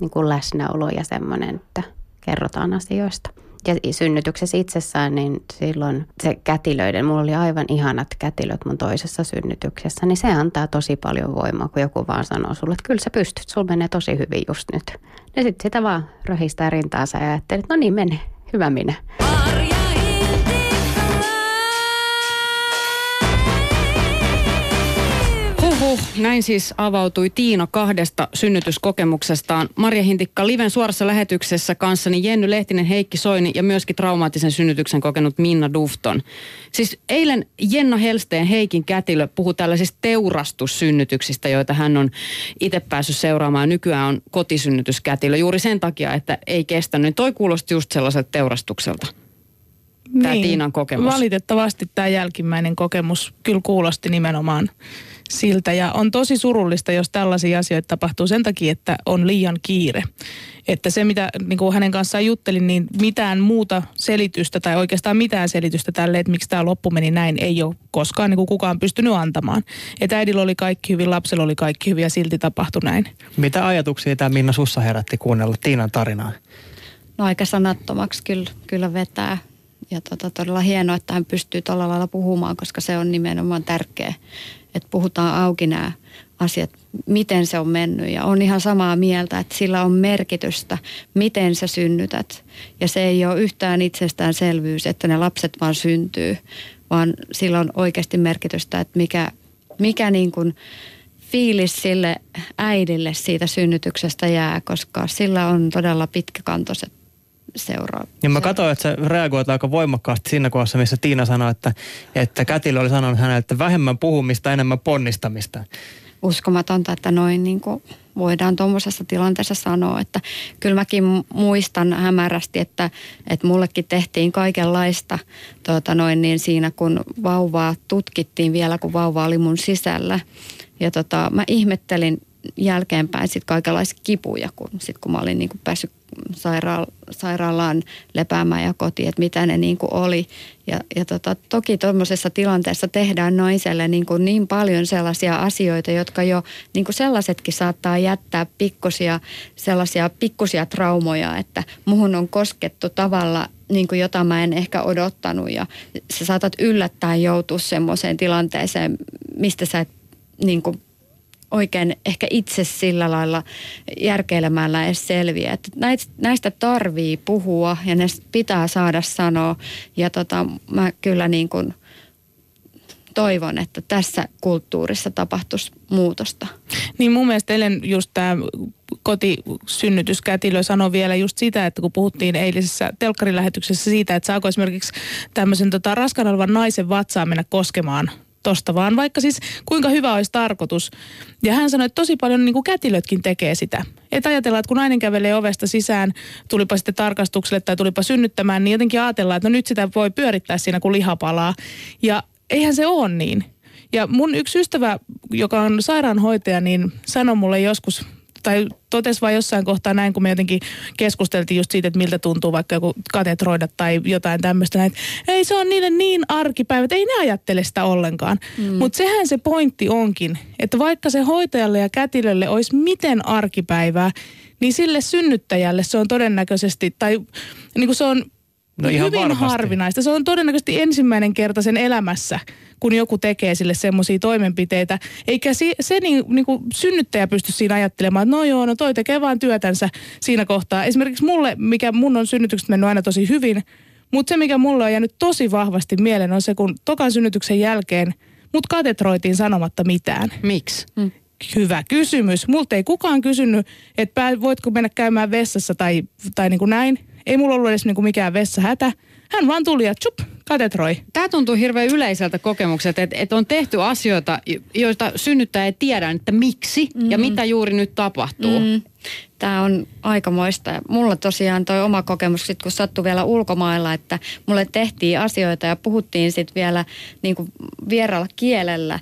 [SPEAKER 6] niin kuin läsnäolo ja semmoinen, että kerrotaan asioista ja synnytyksessä itsessään, niin silloin se kätilöiden, mulla oli aivan ihanat kätilöt mun toisessa synnytyksessä, niin se antaa tosi paljon voimaa, kun joku vaan sanoo sulle, että kyllä sä pystyt, sulla menee tosi hyvin just nyt. Ja sitten sitä vaan röhistää rintaansa ja ajattelee, että no niin menee, hyvä minä.
[SPEAKER 1] Huhhuh, näin siis avautui Tiina kahdesta synnytyskokemuksestaan. Marja Hintikka Liven suorassa lähetyksessä kanssani Jenny Lehtinen, Heikki Soini ja myöskin traumaattisen synnytyksen kokenut Minna Dufton. Siis eilen Jenna Helsteen Heikin kätilö puhui tällaisista teurastussynnytyksistä, joita hän on itse päässyt seuraamaan. Nykyään on kotisynnytyskätilö juuri sen takia, että ei kestänyt. Toi kuulosti just sellaiselta teurastukselta tämä niin, Tiinan kokemus.
[SPEAKER 2] Valitettavasti tämä jälkimmäinen kokemus kyllä kuulosti nimenomaan siltä. Ja on tosi surullista, jos tällaisia asioita tapahtuu sen takia, että on liian kiire. Että se, mitä niin kuin hänen kanssaan juttelin, niin mitään muuta selitystä tai oikeastaan mitään selitystä tälle, että miksi tämä loppu meni näin, ei ole koskaan niin kuin kukaan pystynyt antamaan. Että äidillä oli kaikki hyvin, lapsella oli kaikki hyvin ja silti tapahtui näin.
[SPEAKER 3] Mitä ajatuksia tämä Minna Sussa herätti kuunnella Tiinan tarinaa?
[SPEAKER 5] No aika sanattomaksi kyllä, kyllä vetää. Ja tota, todella hienoa, että hän pystyy tällä lailla puhumaan, koska se on nimenomaan tärkeä, että puhutaan auki nämä asiat, miten se on mennyt. Ja on ihan samaa mieltä, että sillä on merkitystä, miten sä synnytät. Ja se ei ole yhtään itsestäänselvyys, että ne lapset vaan syntyy, vaan sillä on oikeasti merkitystä, että mikä, mikä niin kuin fiilis sille äidille siitä synnytyksestä jää, koska sillä on todella pitkäkantoiset seuraa.
[SPEAKER 3] Ja mä katsoin, että sä reagoit aika voimakkaasti siinä kohdassa, missä Tiina sanoi, että, että Kätilö oli sanonut hänelle, että vähemmän puhumista, enemmän ponnistamista.
[SPEAKER 5] Uskomatonta, että noin niin kuin voidaan tuommoisessa tilanteessa sanoa, että kyllä mäkin muistan hämärästi, että, että mullekin tehtiin kaikenlaista tuota noin niin siinä, kun vauvaa tutkittiin vielä, kun vauva oli mun sisällä. Ja tota, mä ihmettelin jälkeenpäin sitten kaikenlaisia kipuja, kun, sit kun mä olin niin kuin päässyt sairaal- sairaalaan lepäämään ja kotiin, että mitä ne niin kuin oli. Ja, ja tota, toki tuommoisessa tilanteessa tehdään naiselle niin, kuin niin paljon sellaisia asioita, jotka jo niin kuin sellaisetkin saattaa jättää pikkusia, sellaisia pikkusia traumoja, että muhun on koskettu tavalla, niin kuin jota mä en ehkä odottanut ja sä saatat yllättäen joutua semmoiseen tilanteeseen, mistä sä et niin kuin oikein ehkä itse sillä lailla järkeilemällä edes selviä. Että näistä tarvii puhua ja ne pitää saada sanoa. Ja tota, mä kyllä niin kuin toivon, että tässä kulttuurissa tapahtuisi muutosta.
[SPEAKER 2] Niin mun mielestä eilen just tämä kotisynnytyskätilö sanoi vielä just sitä, että kun puhuttiin eilisessä telkkarilähetyksessä siitä, että saako esimerkiksi tämmöisen tota, raskan olevan naisen vatsaa mennä koskemaan tosta, vaan vaikka siis kuinka hyvä olisi tarkoitus. Ja hän sanoi, että tosi paljon niin kuin kätilötkin tekee sitä. Että ajatellaan, että kun nainen kävelee ovesta sisään, tulipa sitten tarkastukselle tai tulipa synnyttämään, niin jotenkin ajatellaan, että no nyt sitä voi pyörittää siinä, kun liha palaa. Ja eihän se ole niin. Ja mun yksi ystävä, joka on sairaanhoitaja, niin sanoi mulle joskus tai totesi vain jossain kohtaa näin, kun me jotenkin keskusteltiin just siitä, että miltä tuntuu vaikka joku katetroida tai jotain tämmöistä. Näin, ei se on niille niin arkipäivät, ei ne ajattele sitä ollenkaan. Mm. Mutta sehän se pointti onkin, että vaikka se hoitajalle ja kätilölle olisi miten arkipäivää, niin sille synnyttäjälle se on todennäköisesti, tai niin kuin se on No ihan hyvin varmasti. harvinaista. Se on todennäköisesti ensimmäinen kerta sen elämässä, kun joku tekee sille semmoisia toimenpiteitä. Eikä se, se niin, niin kuin synnyttäjä pysty siinä ajattelemaan, että no joo, no toi tekee vaan työtänsä siinä kohtaa. Esimerkiksi mulle, mikä mun on synnytykset mennyt aina tosi hyvin, mutta se mikä mulle on jäänyt tosi vahvasti mieleen on se, kun tokan synnytyksen jälkeen mut katetroitiin sanomatta mitään.
[SPEAKER 1] Miksi? Hmm.
[SPEAKER 2] Hyvä kysymys. Multa ei kukaan kysynyt, että voitko mennä käymään vessassa tai, tai niin kuin näin ei mulla ollut edes niinku mikään vessahätä. Hän vaan tuli ja tsup, katetroi.
[SPEAKER 1] Tämä tuntuu hirveän yleiseltä kokemukselta, että, että on tehty asioita, joista synnyttäjä ei tiedä, että miksi mm. ja mitä juuri nyt tapahtuu. Mm.
[SPEAKER 5] Tämä on aikamoista. Mulla tosiaan toi oma kokemus, sit kun sattui vielä ulkomailla, että mulle tehtiin asioita ja puhuttiin sitten vielä niin kuin vieraalla kielellä,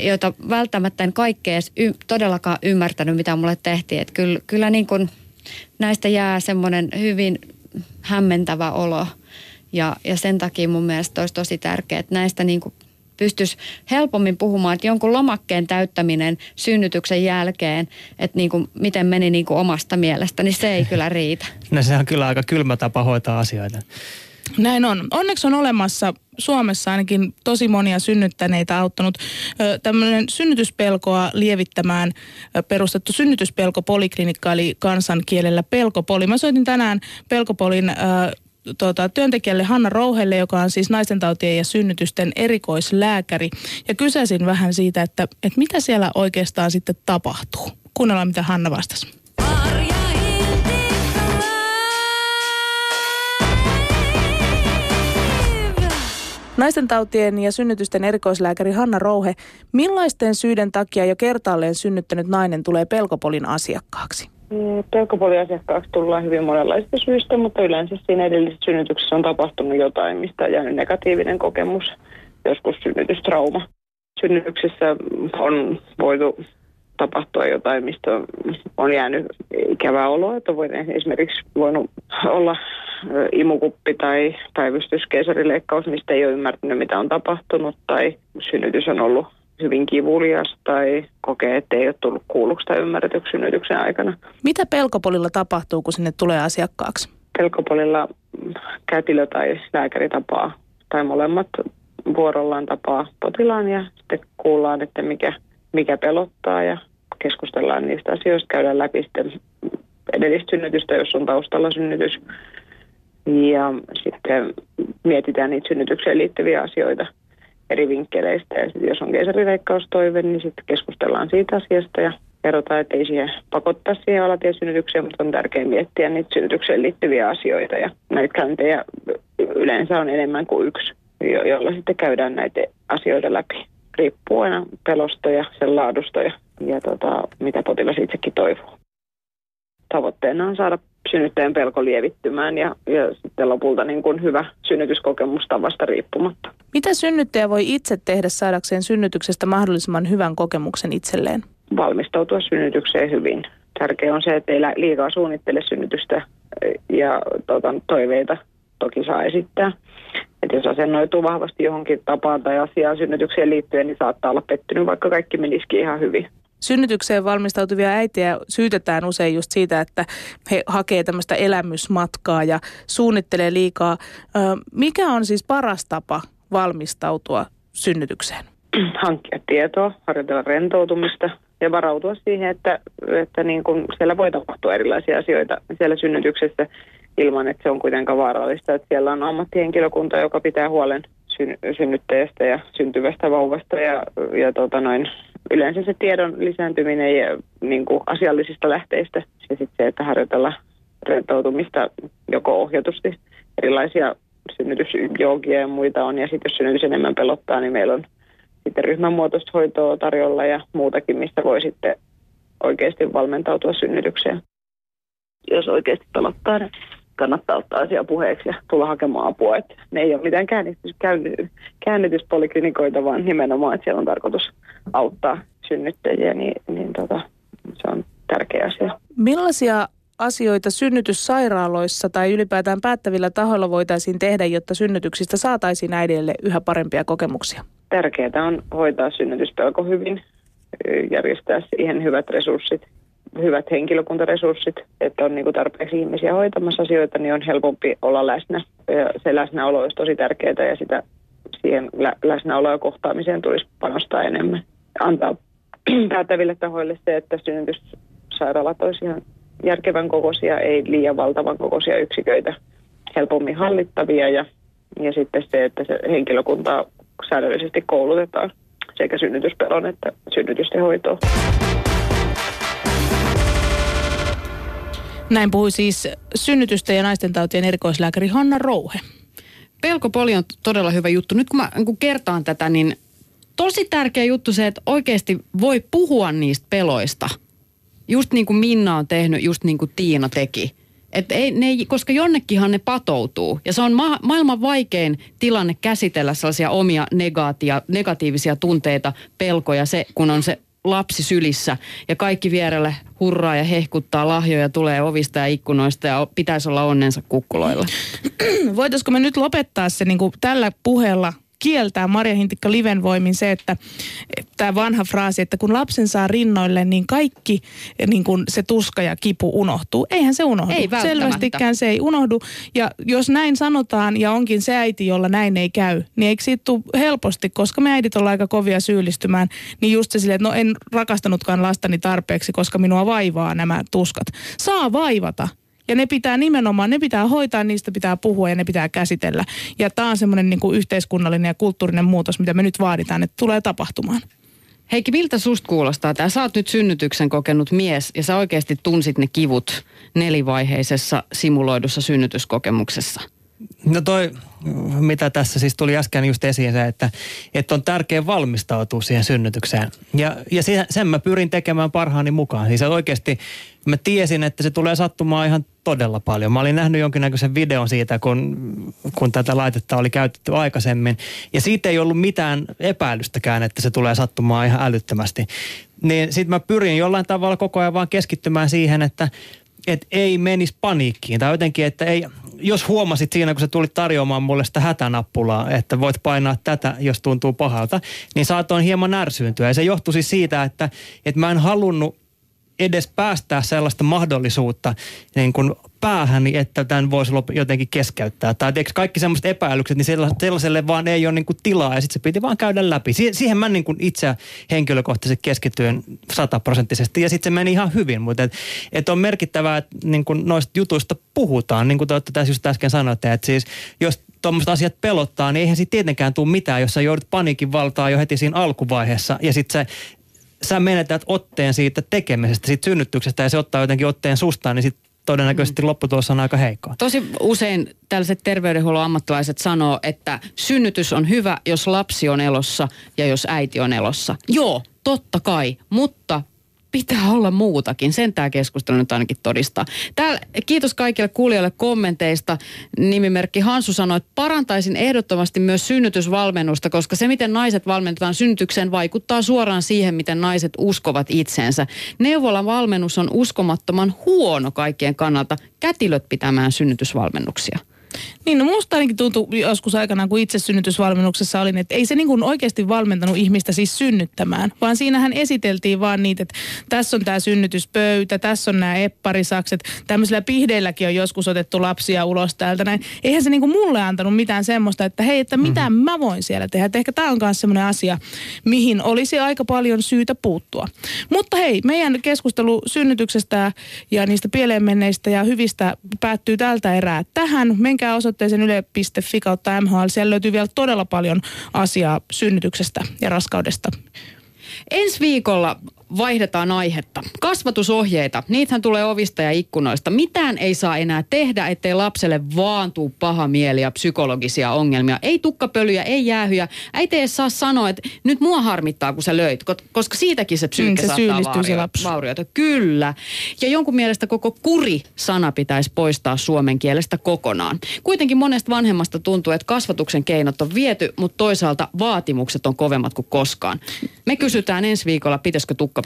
[SPEAKER 5] joita välttämättä en kaikkea edes y- todellakaan ymmärtänyt, mitä mulle tehtiin. Että kyllä, kyllä niin kuin – näistä jää semmoinen hyvin hämmentävä olo. Ja, ja sen takia mun mielestä olisi tosi tärkeää, että näistä niin kuin pystyisi helpommin puhumaan, että jonkun lomakkeen täyttäminen synnytyksen jälkeen, että niin kuin, miten meni niin kuin omasta mielestä, niin se ei kyllä riitä. *laughs*
[SPEAKER 3] No se on kyllä aika kylmä tapa hoitaa asioita.
[SPEAKER 2] Näin on. Onneksi on olemassa Suomessa ainakin tosi monia synnyttäneitä auttanut tämmöinen synnytyspelkoa lievittämään perustettu synnytyspelkopoliklinikka eli kansankielellä pelkopoli. Mä soitin tänään pelkopolin äh, tuota, työntekijälle Hanna Rouhelle, joka on siis naistentautien ja synnytysten erikoislääkäri. Ja kysäsin vähän siitä, että, että mitä siellä oikeastaan sitten tapahtuu. Kuunnellaan, mitä Hanna vastasi. Naisten tautien ja synnytysten erikoislääkäri Hanna Rouhe, millaisten syiden takia jo kertaalleen synnyttänyt nainen tulee pelkopolin asiakkaaksi?
[SPEAKER 7] Mm, pelkopolin asiakkaaksi tullaan hyvin monenlaisista syistä, mutta yleensä siinä edellisessä synnytyksessä on tapahtunut jotain, mistä on jäänyt negatiivinen kokemus, joskus synnytystrauma. Synnytyksessä on voitu tapahtua jotain, mistä on jäänyt ikävää oloa, että voi esimerkiksi voinut olla imukuppi tai päivystyskeisarileikkaus, mistä ei ole ymmärtänyt, mitä on tapahtunut, tai synnytys on ollut hyvin kivulias tai kokee, että ei ole tullut kuulluksi tai ymmärretyksi synnytyksen aikana.
[SPEAKER 2] Mitä pelkopolilla tapahtuu, kun sinne tulee asiakkaaksi?
[SPEAKER 7] Pelkopolilla kätilö tai lääkäri tapaa tai molemmat vuorollaan tapaa potilaan ja sitten kuullaan, että mikä, mikä pelottaa ja keskustellaan niistä asioista, käydään läpi sitten edellistä synnytystä, jos on taustalla synnytys. Ja sitten mietitään niitä synnytykseen liittyviä asioita eri vinkkeleistä. Ja sitten jos on keisarileikkaustoive, niin sitten keskustellaan siitä asiasta ja kerrotaan, että ei siihen pakottaa siihen alatiesynnytykseen, mutta on tärkeää miettiä niitä synnytykseen liittyviä asioita. Ja näitä käyntejä yleensä on enemmän kuin yksi, jolla sitten käydään näitä asioita läpi. Riippuu aina pelosta ja sen laadusta ja, ja tota, mitä potilas itsekin toivoo. Tavoitteena on saada synnyttäjän pelko lievittymään ja, ja sitten lopulta niin kuin hyvä synnytyskokemus tavasta riippumatta.
[SPEAKER 2] Mitä synnyttäjä voi itse tehdä saadakseen synnytyksestä mahdollisimman hyvän kokemuksen itselleen?
[SPEAKER 7] Valmistautua synnytykseen hyvin. Tärkeää on se, että ei liikaa suunnittele synnytystä ja tuota, toiveita toki saa esittää. Et jos asennoituu vahvasti johonkin tapaan tai asiaan synnytykseen liittyen, niin saattaa olla pettynyt, vaikka kaikki menisikin ihan hyvin
[SPEAKER 2] synnytykseen valmistautuvia äitejä syytetään usein just siitä, että he hakee tämmöistä elämysmatkaa ja suunnittelee liikaa. Mikä on siis paras tapa valmistautua synnytykseen?
[SPEAKER 7] Hankkia tietoa, harjoitella rentoutumista ja varautua siihen, että, että niin kuin siellä voi tapahtua erilaisia asioita siellä synnytyksessä ilman, että se on kuitenkaan vaarallista. Että siellä on ammattihenkilökunta, joka pitää huolen synnyttäjästä ja syntyvästä vauvasta ja, ja tota noin, yleensä se tiedon lisääntyminen ja niin kuin asiallisista lähteistä ja sitten se, että harjoitella rentoutumista joko ohjatusti erilaisia synnytysjoogia ja muita on ja sitten jos synnytys enemmän pelottaa, niin meillä on sitten ryhmänmuotoista hoitoa tarjolla ja muutakin, mistä voi sitten oikeasti valmentautua synnytykseen. Jos oikeasti pelottaa, niin kannattaa ottaa asia puheeksi ja tulla hakemaan apua. Että ne ei ole mitään käännytys, käännytyspoliklinikoita, vaan nimenomaan, että siellä on tarkoitus auttaa synnyttäjiä, niin, niin tota, se on tärkeä asia.
[SPEAKER 2] Millaisia asioita synnytyssairaaloissa tai ylipäätään päättävillä tahoilla voitaisiin tehdä, jotta synnytyksistä saataisiin äidille yhä parempia kokemuksia?
[SPEAKER 7] Tärkeää on hoitaa synnytyspelko hyvin, järjestää siihen hyvät resurssit hyvät henkilökuntaresurssit, että on niin kuin tarpeeksi ihmisiä hoitamassa asioita, niin on helpompi olla läsnä. Ja se läsnäolo olisi tosi tärkeää ja sitä siihen lä- läsnäoloa ja kohtaamiseen tulisi panostaa enemmän. Antaa *clears throat* päättäville tahoille se, että synnytyssairaalat olisi ihan järkevän kokoisia, ei liian valtavan kokoisia yksiköitä, helpommin hallittavia ja, ja sitten se, että se henkilökuntaa säännöllisesti koulutetaan sekä synnytyspelon että synnytysten hoitoon.
[SPEAKER 2] Näin puhui siis synnytystä ja naisten tautien erikoislääkäri Hanna Rouhe.
[SPEAKER 1] Pelkopoli on todella hyvä juttu. Nyt kun mä kun kertaan tätä, niin tosi tärkeä juttu se, että oikeasti voi puhua niistä peloista. Just niin kuin Minna on tehnyt, just niin kuin Tiina teki. Et ei, ne ei, koska jonnekinhan ne patoutuu. Ja se on ma- maailman vaikein tilanne käsitellä sellaisia omia negaatia, negatiivisia tunteita, pelkoja, se, kun on se lapsi sylissä ja kaikki vierelle hurraa ja hehkuttaa lahjoja tulee ovista ja ikkunoista ja pitäisi olla onnensa kukkuloilla.
[SPEAKER 2] Voitaisiko me nyt lopettaa se niin kuin tällä puheella kieltää Maria Hintikka Liven voimin se, että tämä vanha fraasi, että kun lapsen saa rinnoille, niin kaikki niin kun se tuska ja kipu unohtuu. Eihän se unohdu.
[SPEAKER 1] Ei
[SPEAKER 2] Selvästikään se ei unohdu. Ja jos näin sanotaan ja onkin se äiti, jolla näin ei käy, niin eikö siitä tule helposti, koska me äidit ollaan aika kovia syyllistymään, niin just se silleen, että no en rakastanutkaan lastani tarpeeksi, koska minua vaivaa nämä tuskat. Saa vaivata ja ne pitää nimenomaan, ne pitää hoitaa, niistä pitää puhua ja ne pitää käsitellä. Ja tämä on semmoinen niin kuin yhteiskunnallinen ja kulttuurinen muutos, mitä me nyt vaaditaan, että tulee tapahtumaan.
[SPEAKER 1] Heikki, miltä susta kuulostaa tämä? Sä oot nyt synnytyksen kokenut mies ja sä oikeasti tunsit ne kivut nelivaiheisessa simuloidussa synnytyskokemuksessa.
[SPEAKER 3] No toi, mitä tässä siis tuli äsken just esiin se, että, että on tärkeää valmistautua siihen synnytykseen. Ja, ja sen mä pyrin tekemään parhaani mukaan. Siis oikeasti mä tiesin, että se tulee sattumaan ihan todella paljon. Mä olin nähnyt jonkinnäköisen videon siitä, kun, kun tätä laitetta oli käytetty aikaisemmin. Ja siitä ei ollut mitään epäilystäkään, että se tulee sattumaan ihan älyttömästi. Niin sit mä pyrin jollain tavalla koko ajan vaan keskittymään siihen, että et ei menisi paniikkiin. Tai jotenkin, että ei, jos huomasit siinä, kun sä tulit tarjoamaan mulle sitä hätänappulaa, että voit painaa tätä, jos tuntuu pahalta, niin saatoin hieman ärsyyntyä. Ja se johtui siis siitä, että, että mä en halunnut edes päästää sellaista mahdollisuutta niin kuin päähäni, että tämän voisi jotenkin keskeyttää. Tai tiedätkö, kaikki sellaiset epäilykset, niin sellaiselle vaan ei ole niin kuin tilaa ja sitten se piti vaan käydä läpi. Si- siihen mä niin kuin itse henkilökohtaisesti keskityin sataprosenttisesti ja sitten se meni ihan hyvin. Mutta et, et on merkittävää, että niin kuin noista jutuista puhutaan, niin kuin te tässä just äsken sanoitte, että siis jos tuommoiset asiat pelottaa, niin eihän siitä tietenkään tule mitään, jos sä joudut paniikin valtaa jo heti siinä alkuvaiheessa ja sitten se sä menetät otteen siitä tekemisestä, siitä synnytyksestä ja se ottaa jotenkin otteen sustaan, niin sitten todennäköisesti mm. lopputulos on aika heikko.
[SPEAKER 1] Tosi usein tällaiset terveydenhuollon ammattilaiset sanoo, että synnytys on hyvä, jos lapsi on elossa ja jos äiti on elossa. Joo, totta kai, mutta pitää olla muutakin. Sen tämä keskustelu nyt ainakin todistaa. Täällä, kiitos kaikille kuulijoille kommenteista. Nimimerkki Hansu sanoi, että parantaisin ehdottomasti myös synnytysvalmennusta, koska se, miten naiset valmennetaan synnytykseen, vaikuttaa suoraan siihen, miten naiset uskovat itseensä. Neuvolan valmennus on uskomattoman huono kaikkien kannalta. Kätilöt pitämään synnytysvalmennuksia.
[SPEAKER 2] Niin, no musta ainakin tuntui joskus aikana, kun itse synnytysvalmennuksessa olin, että ei se niin kuin oikeasti valmentanut ihmistä siis synnyttämään, vaan siinähän esiteltiin vaan niitä, että tässä on tämä synnytyspöytä, tässä on nämä epparisakset, tämmöisillä pihdeilläkin on joskus otettu lapsia ulos täältä näin. Eihän se niin kuin mulle antanut mitään semmoista, että hei, että mitä mm-hmm. mä voin siellä tehdä. Että ehkä tämä on myös semmoinen asia, mihin olisi aika paljon syytä puuttua. Mutta hei, meidän keskustelu synnytyksestä ja niistä pieleen menneistä ja hyvistä päättyy tältä erää tähän. Menkää osoittaa osoitteeseen yle.fi kautta MHL. Siellä löytyy vielä todella paljon asiaa synnytyksestä ja raskaudesta.
[SPEAKER 1] Ensi viikolla vaihdetaan aihetta. Kasvatusohjeita, niitähän tulee ovista ja ikkunoista. Mitään ei saa enää tehdä, ettei lapselle vaan tuu paha mieli ja psykologisia ongelmia. Ei tukkapölyjä, ei jäähyjä. Äiti ei saa sanoa, että nyt mua harmittaa, kun sä löit, koska siitäkin se psyykkä mm, se saattaa vaurio, vaurioita. Kyllä. Ja jonkun mielestä koko kuri-sana pitäisi poistaa suomen kielestä kokonaan. Kuitenkin monesta vanhemmasta tuntuu, että kasvatuksen keinot on viety, mutta toisaalta vaatimukset on kovemmat kuin koskaan. Me kysytään ensi viikolla, pitäisikö tukka